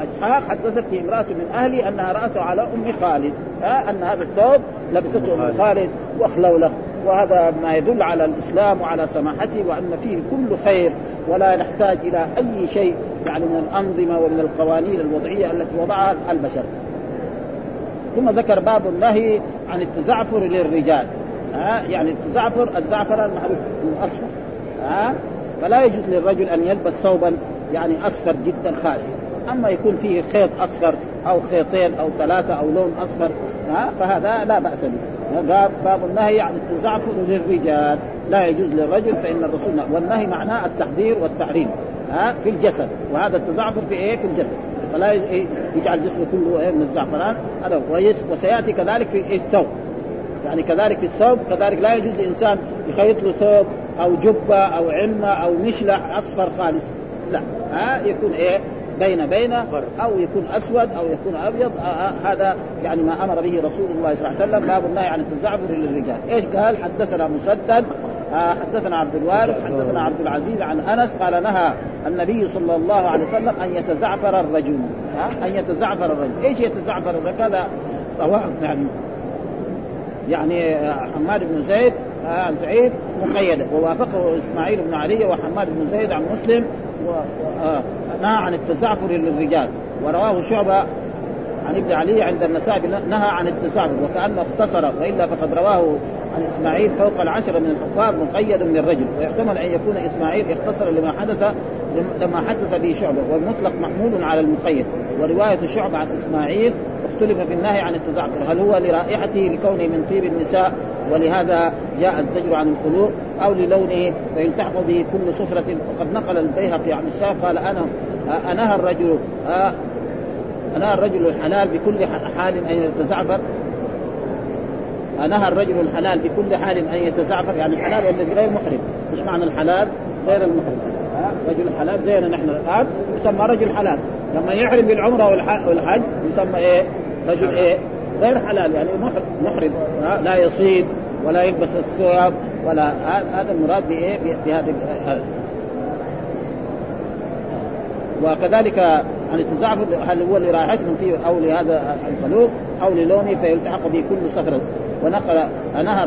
إسحاق حدثتني امرأة من أهلي أنها راته على أم خالد. ها؟ أن هذا الثوب لبسته أم خالد. واخلوله وهذا ما يدل على الإسلام وعلى سماحته وأن فيه كل خير ولا نحتاج إلى أي شيء يعني من الأنظمة ومن القوانين الوضعية التي وضعها البشر. ثم ذكر باب النهي عن التزعفر للرجال. ها يعني التزعفر الزعفران معروف الاصفر. ها فلا يجوز للرجل أن يلبس ثوبا يعني أصفر جدا خالص. أما يكون فيه خيط أصفر أو خيطين أو ثلاثة أو لون أصفر ها فهذا لا بأس به. باب باب النهي عن التزعفر للرجال. لا يجوز للرجل فإن الرسول والنهي معناه التحذير والتحريم ها في الجسد. وهذا التزعفر في إيه؟ في الجسد. فلا إيه؟ يجعل جسمه كله إيه من الزعفران هذا وسيأتي كذلك في الثوب. يعني كذلك في الثوب كذلك لا يجوز لإنسان يخيط له ثوب أو جبة أو عمة أو مشلح أصفر خالص. لا ها يكون إيه؟ بين بين أو يكون أسود أو يكون أبيض. آه آه هذا يعني ما أمر به رسول الله صلى الله عليه وسلم. باب النهي عن التزعفر للرجال، إيش قال؟ حدثنا مسدد آه حدثنا عبد الوارث حدثنا عبد العزيز عن أنس قال نهى النبي صلى الله عليه وسلم أن يتزعفر الرجل. أن يتزعفر الرجل، إيش يتزعفر الرجل؟ هذا يعني يعني حماد بن زيد عن سعيد مقيده ووافقه إسماعيل بن علي وحماد بن زيد عن مسلم. نهى عن التزعفر للرجال. ورواه شعبة عن ابن علي عند النسائي نهى عن التزعفر وكأنه اختصر وإلا فقد رواه عن إسماعيل فوق العشره من الحفاظ مقيد بالرجل. ويحتمل أن يكون إسماعيل اختصر لما حدث لما حدث به شعبة والمطلق محمول على المقيد. ورواية شعبة عن إسماعيل اختلف في النهي عن التزعفر هل هو لرائحته لكونه من طيب النساء ولهذا جاء الزجر عن الخلوق أو للونه فيلتحق به كل صفرة. وقد نقل البيهقي عن الشام قال أنا أنهى الرجل أنهى الرجل الحلال بكل حال أن يتزعفر. أنهى الرجل الحلال بكل حال أن يتزعفر. يعني الحلال الذي غير محرم إيش معنى الحلال؟ غير المحرم. رجل الحلال زينا نحن الآن يسمى رجل حلال. لما يحرم بالعمره والحج يسمى إيه؟ رجل إيه؟ غير حلال يعني محرم لا يصيد ولا يلبس الثياب ولا هذا المراد بإيه؟ بهذه وكذلك عن التزعفر هل هو لرائحته من طيب أو لهذا الخلوق أو للونه فيلتحق به كل صخرة ونقل نهى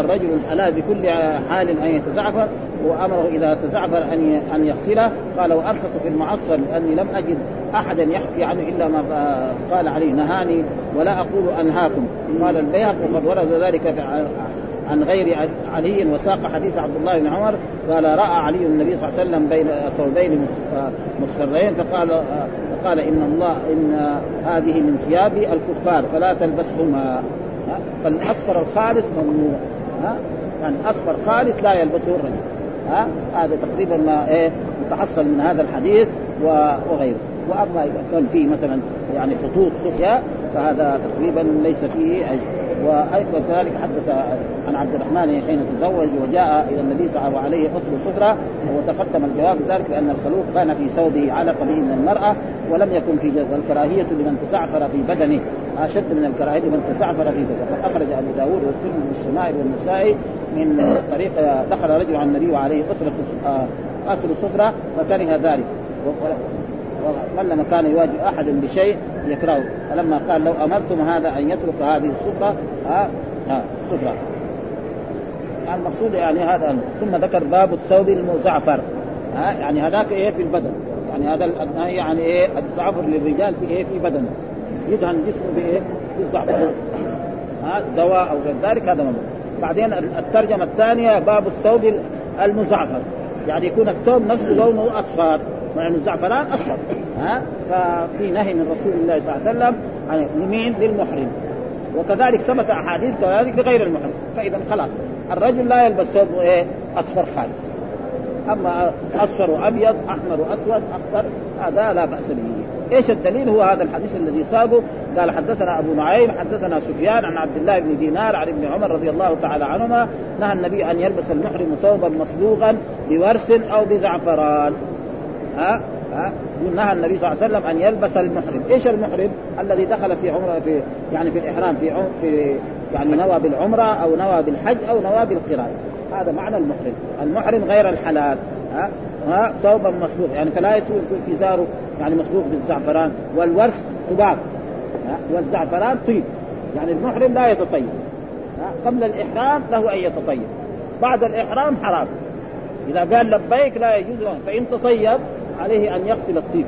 الرجل الحلال بكل حال أن يتزعفر وأمره إذا تزعفر أن أن يغسله. قال وأرخص في المعصر لأني لم أجد أحدا يحكي عنه إلا ما قال عليه نهاني ولا أقول أنهاكم. قال البيهق وقد ورد ذلك عن غير علي وساق حديث عبد الله بن عمر. قال رأى علي النبي صلى الله عليه وسلم بين ثوبين مصفرين فقال فقال إن الله إن هذه من ثياب الكفار فلا تلبسهما. فالأصفر الخالص ممنوع ها؟ يعني أصفر خالص لا يلبسه الرجل ها؟ هذا تقريبا ما إيه متحصل من هذا الحديث وغيره. وأما إذا كان فيه مثلا يعني خطوط صفيا فهذا تقريبا ليس فيه أي. وأيضا كذلك حدث عن عبد الرحمن حين تزوج وجاء إلى النبي صلى الله عليه وسلم صفرة وتقدم الجواب ذلك بأن الخلوق كان في ثوبه علق به من المرأة ولم يكن في والكراهيه لمن تزعفر في بدنه. أشد من الكراهية لمن تزعفر في وقد أخرج أبو داود والترمذي والشمائل والنسائي من طريق دخل رجل على النبي وعليه اثر اثر صفرة فكره ذلك. وقلما كان يواجه أحد بشيء يكرهه. فلما قال لو أمرتم هذا أن يترك هذه الصفره ها ها الصفره المقصود يعني هذا ثم ذكر باب الثوب المزعفر. ها يعني هذاك إيه في البدن. يعني هذا يعني إيه الزعفر للرجال في إيه في بدنه. يدهن جسمه بإيه؟ بالزعفر ها؟ دواء أو غير ذلك هذا ممنوع. بعدين الترجمة الثانية باب الثوب المزعفر. يعني يكون الثوب نفسه لونه أصفر. يعني الزعفران أصفر. ها؟ ففي نهي من رسول الله صلى الله عليه وسلم عن لمين؟ للمحرم. وكذلك ثبت أحاديث كذلك لغير المحرم. فإذا خلاص الرجل لا يلبس ثوب إيه؟ أصفر خالص. أما أصفر وابيض أحمر واسود أخضر هذا لا بأس به. إيش الدليل؟ هو هذا الحديث الذي ساقه قال حدثنا أبو نعيم حدثنا سفيان عن عبد الله بن دينار عن ابن عمر رضي الله تعالى عنهما نهى النبي أن يلبس المحرم ثوبا مصبوغا بورس أو بزعفران. ها؟ ها؟ نهى النبي صلى الله عليه وسلم أن يلبس المحرم، إيش المحرم؟ الذي دخل في عمرة في يعني في الإحرام في عم في يعني نوى بالعمرة أو نوى بالحج أو نوى بالقران، هذا معنى المحرم، المحرم غير الحلال. ها؟ ها؟ ثوبا مصبوغ يعني فلا يكون ازاره يعني مصبوغ بالزعفران والورس صباغ والزعفران طيب. يعني المحرم لا يتطيب. قبل الإحرام له أن يتطيب. بعد الإحرام حرام. إذا قال لبيك لا يجوز له. فإن تطيب عليه أن يغسل الطيب.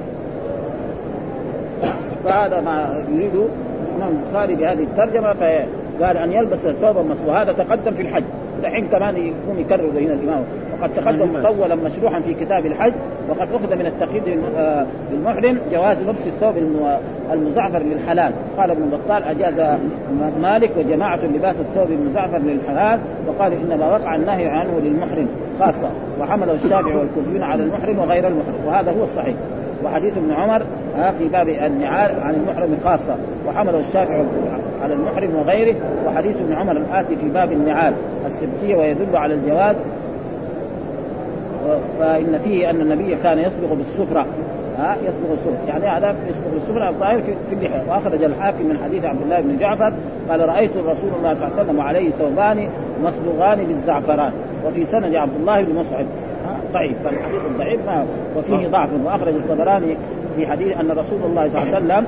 فهذا ما يريد الإمام البخاري بهذه الترجمة فقال أن يلبس ثوبا مصبوغ هذا تقدم في الحج. دحين كمان يكون يكرر هنا الإمام. وقد تقدم مطولا مشروحا في كتاب الحج وقد أخذ من التقييد للمحرم جواز لبس الثوب المزعفر للحلال. قال ابن بطال أجاز مالك وجماعة لباس الثوب المزعفر للحلال وقالوا إنما وقع النهي عنه للمحرم خاصة وحمله الشافعي والكوفيون على المحرم وغير المحرم وهذا هو الصحيح. وحديث ابن عمر في باب النعال عن المحرم خاصة وحمله الشافعي على المحرم وغيره وحديث ابن عمر الآتي في باب النعال السبتيه ويدل على الجواز فإن فيه أن النبي كان يسبق بالسفرة. ها يصبغ السفن يعني هذا يصبغ السفن الظاهر في, اللحيه وأخرج الحاكم من حديث عبد الله بن جعفر قال رأيت رسول الله صلى الله عليه وسلم وعليه ثوبان مصبوغان بالزعفران وفي سند عبد الله بن مصعب ضعيف. فالحديث الضعيف ما وفيه ضعف. وأخرج الطبراني في حديث أن رسول الله صلى الله عليه وسلم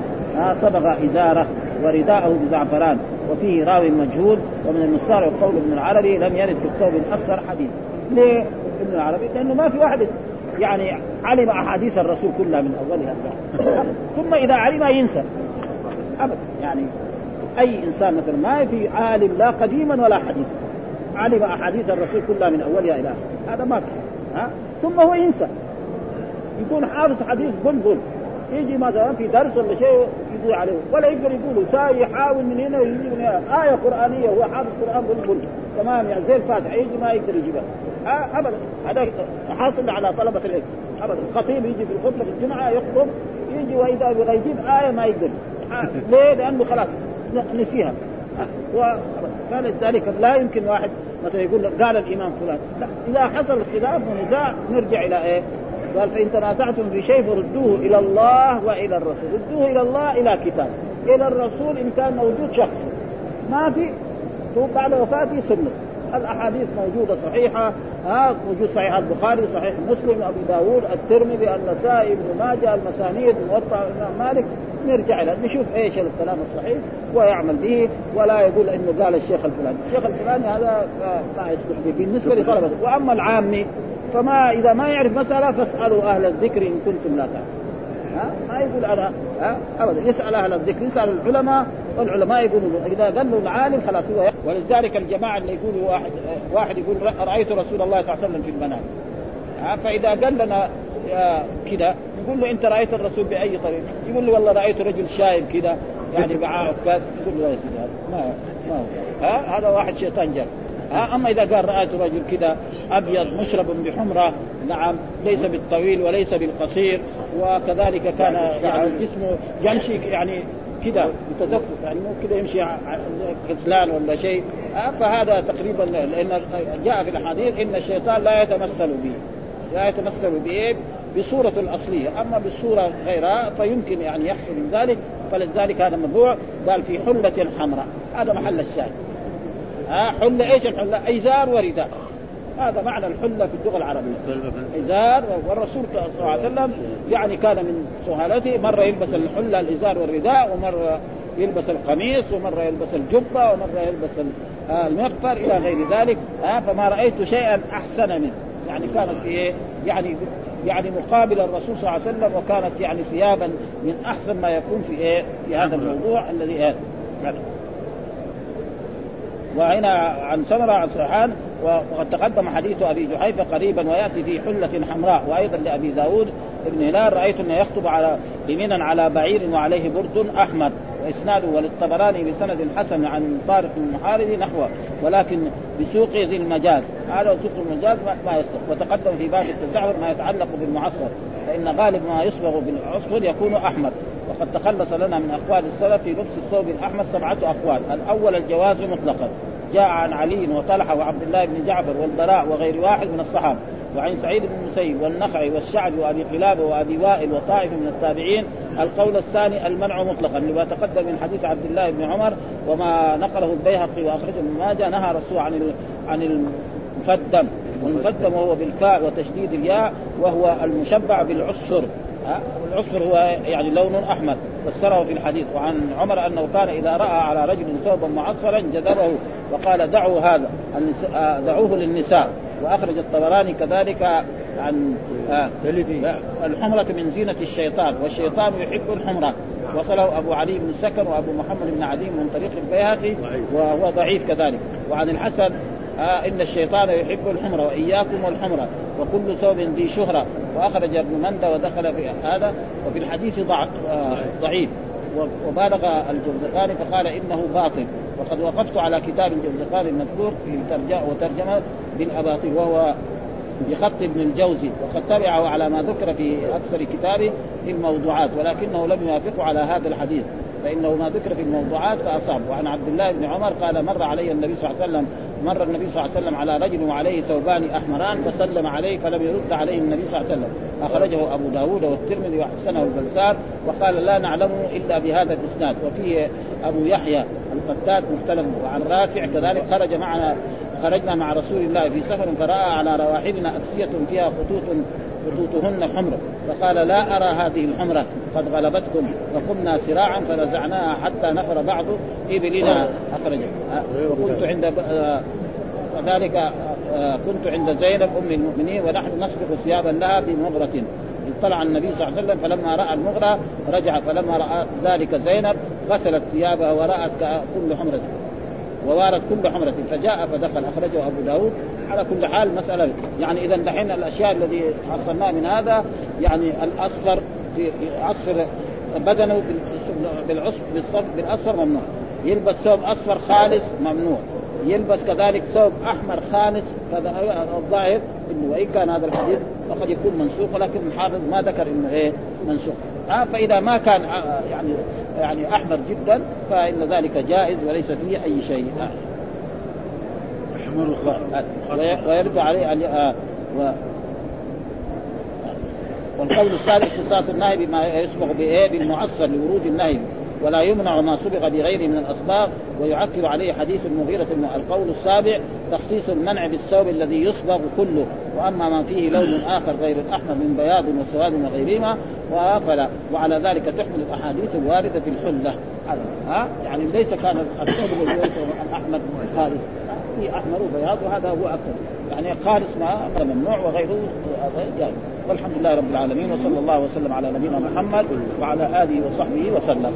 صبغ إزاره ورداءه بزعفران. وفيه راوي مجهول. ومن المستار قول ابن العربي لم يرد في الثوب الأصفر حديث. ليه؟ ابن العربي؟ لأنه ما في واحد يعني علم أحاديث الرسول كلها من أولها ثم إذا علم ينسى. ابدا. يعني أي إنسان مثلا ما في عالم لا قديما ولا حديثا. علم أحاديث الرسول كلها من أولها إلى هذا ما في. ها؟ ثم هو ينسى. يكون حافظ حديث بلبل يجي مثلا في درس ولا شيء يقول عليه ولا يقدر يقوله ساي يحاول من هنا ويجيب من هنا. آية قرآنية هو حافظ قرآن بلبل تمام يعني زي الفاتحة يجي ما يقدر يجيبها؟ آه أبدا. هذا حاصل على طلبة العلم. أبدا. الخطيب يجي في الخطبة في الجمعة يخطب يجي وإذا يبغى يجيب آية ما يقدر. آه ليه؟ لأنه خلاص نسيها. فلذلك لا يمكن واحد مثلا يقول قال الإمام فلان. لا إذا حصل خلاف ونزاع نرجع إلى إيه؟ قال فإن تنازعتم في شيء فردوه إلى الله وإلى الرسول، ردوه إلى الله إلى كتاب، إلى الرسول إن كان موجود شخص. ما في بعد وفاته سنة. الأحاديث موجودة صحيحة. ها موجود صحيح البخاري صحيح مسلم ابي داود الترمذي النسائي ابن ماجه المسانيد موطا مالك. نرجع له نشوف إيش الكلام الصحيح ويعمل به ولا يقول إنه قال الشيخ الفلاني، الشيخ الفلاني هذا ما يصلح به. بالنسبة لطلبة وأما العامي فما إذا ما يعرف مسألة فاسألوا أهل الذكر إن كنتم لا تعلمون. ها؟ ما يقول أنا ها؟ ابدا. يسأل أهل الذكر يسأل العلماء والعلماء يقولوا إذا قال له العالم خلاص هو ولذلك الجماعة اللي يقولوا واحد واحد يقول رأيت رسول الله صلى الله عليه وسلم في المنام. فإذا قال لنا كذا يقول له أنت رأيت الرسول بأي طريق؟ يقول له والله رأيت رجل شايب كذا يعني معاه عكاز يقول له يا سيدي ما ما هو. ها؟ هذا واحد شيطان جاب ها أما إذا قال رأيت رجل كذا أبيض مشرب بحمرة نعم ليس بالطويل وليس بالقصير وكذلك كان يعني جسمه يمشي يعني كذا متزفف يعني مو كذا يمشي كسلان ولا شيء. فهذا تقريبا لأن جاء في الحديث إن الشيطان لا يتمثل به. لا يتمثل بايه؟ بصورة الأصلية أما بالصورة غيرها فيمكن يعني يحصل من ذلك فلذلك هذا الموضوع قال في حلة حمراء. هذا محل الشاهد. ها حلة إيش الحلة؟ إزار ورداء هذا معنى الحلة في اللغة العربية. إزار والرسول صلى الله عليه وسلم يعني كان من سهالته مرة يلبس الحلة الإزار والرداء ومرة يلبس القميص ومرة يلبس الجبة ومرة يلبس المغفر إلى غير ذلك. فما رأيت شيئا أحسن منه. يعني كانت في إيه؟ يعني يعني مقابل الرسول صلى الله عليه وسلم وكانت يعني ثيابا من أحسن ما يكون في إيه؟ في هذا الموضوع الذي إيه وهنا عن سمرة عن سرحان وقد تقدم حديث أبي جحيفة قريبا ويأتي في حلة حمراء وأيضا لأبي داود ابن هلال رأيت أنه يخطب على يمينا على بعير وعليه برد أحمر. وإسناده وللطبراني بسند حسن عن طارق المحاربي نحوه ولكن بسوق ذي المجاز. هذا سوق المجاز ما يصدق. وتقدم في باب التزعر ما يتعلق بالمعصر. فإن غالب ما يصبغ بالعصفر يكون احمر وقد تخلص لنا من أقوال السلف في لبس الثوب الأحمر سبعة أقوال. الأول الجواز مطلقا. جاء عن علي وطلحة وعبد الله بن جعفر والبراء وغير واحد من الصحابة. وعن سعيد بن المسيب والنخعي والشعبي وأبي قلابه وأبي وائل وطائف من التابعين القول الثاني المنع مطلقا لما تقدم من حديث عبد الله بن عمر وما نقله البيهقي وأخرجه ابن ماجه نهى الرسول عن عن المفدم والمفدم وهو بالفاء وتشديد الياء وهو المشبع بالعصفر والعصفر هو يعني لون أحمر فسره في الحديث وعن عمر أنه كان إذا رأى على رجل ثوبا معصفرا جذبه وقال دعوا هذا آه، دعوه للنساء. وأخرج الطبراني كذلك عن آه، الحمرة من زينة الشيطان والشيطان يحب الحمرة. وصله أبو علي بن السكن وأبو محمد بن عدي من طريق البيهقي وهو ضعيف كذلك. وعن الحسن آه إن الشيطان يحب الحمرة وإياكم والحمره وكل ثوب ذي شهرة. وأخرج ابن مندى ودخل في هذا وفي الحديث ضع آه ضعيف. وبالغ الجوزقاني فقال إنه باطل وقد وقفت على كتاب الجوزقاني المذكور في ترجمه وترجمة بالاباطيل وهو بخط ابن الجوزي وقد تبعه على ما ذكر في أكثر كتابه في الموضوعات ولكنه لم يوافقه على هذا الحديث فإنه ما ذكر في الموضوعات فأصاب. وعن عبد الله بن عمر قال مر علي النبي صلى الله عليه وسلم مر النبي صلى الله عليه وسلم على رجل وعليه ثوبان أحمران فسلم عليه فلم يرد عليه النبي صلى الله عليه وسلم. أخرجه أبو داود والترمذي وحسنه البزار وقال لا نعلمه إلا بهذا الإسناد. وفيه أبو يحيى القتاد مختلف وعن رافع كذلك خرج معنا خرجنا مع رسول الله في سفر فراى على رواحلنا اكسيه فيها خطوط خطوطهن حمر فقال لا أرى هذه الحمره قد غلبتكم فقمنا سراعا فنزعناها حتى نفر بعض إبلنا أخرجه. وكنت عند كذلك كنت عند زينب أم المؤمنين ونحن نسبق ثيابا لها بمغرة. اطلع النبي صلى الله عليه وسلم فلما رأى المغرة رجع فلما رأى ذلك زينب غسلت ثيابها ورأت كل حمرة. ووارت كل حمرة فجاء فدخل أخرجه أبو داود. على كل حال مسألة يعني إذا دحين الأشياء الذي حصلناه من هذا يعني الأصفر في يعصر بدنه بالعصف بالأصفر ممنوع. يلبس ثوب أصفر خالص ممنوع. يلبس كذلك ثوب أحمر خالص الظاهر إنه وإن كان هذا الحديث فقد يكون منسوخ ولكن الحافظ ما ذكر إنه إيه منسوخ. آه فإذا ما كان آه يعني يعني أحمر جدا فإن ذلك جائز وليس فيه أي شيء آه. ويرد عليه آه و والقول الثالث اختصاص النهي بما يسبق بإيه؟ بالمعصر لورود النهي. ولا يمنع ما سبق بغيره من الاصباغ ويعكر عليه حديث المغيرة القول السابع تخصيص المنع بالثوب الذي يصبغ كله. وأما ما فيه لون آخر غير الأحمر من بياض وسواد وغيرهما فلا وعلى ذلك تحمل الأحاديث الواردة في الحلة. ها؟ يعني ليس كان الثوب الأحمر خالص. في أحمر وبياض وهذا هو أكثر. يعني خالص ما ممنوع وغيره جائز والحمد لله رب العالمين وصلى الله وسلم على نبينا محمد وعلى آله وصحبه وسلم.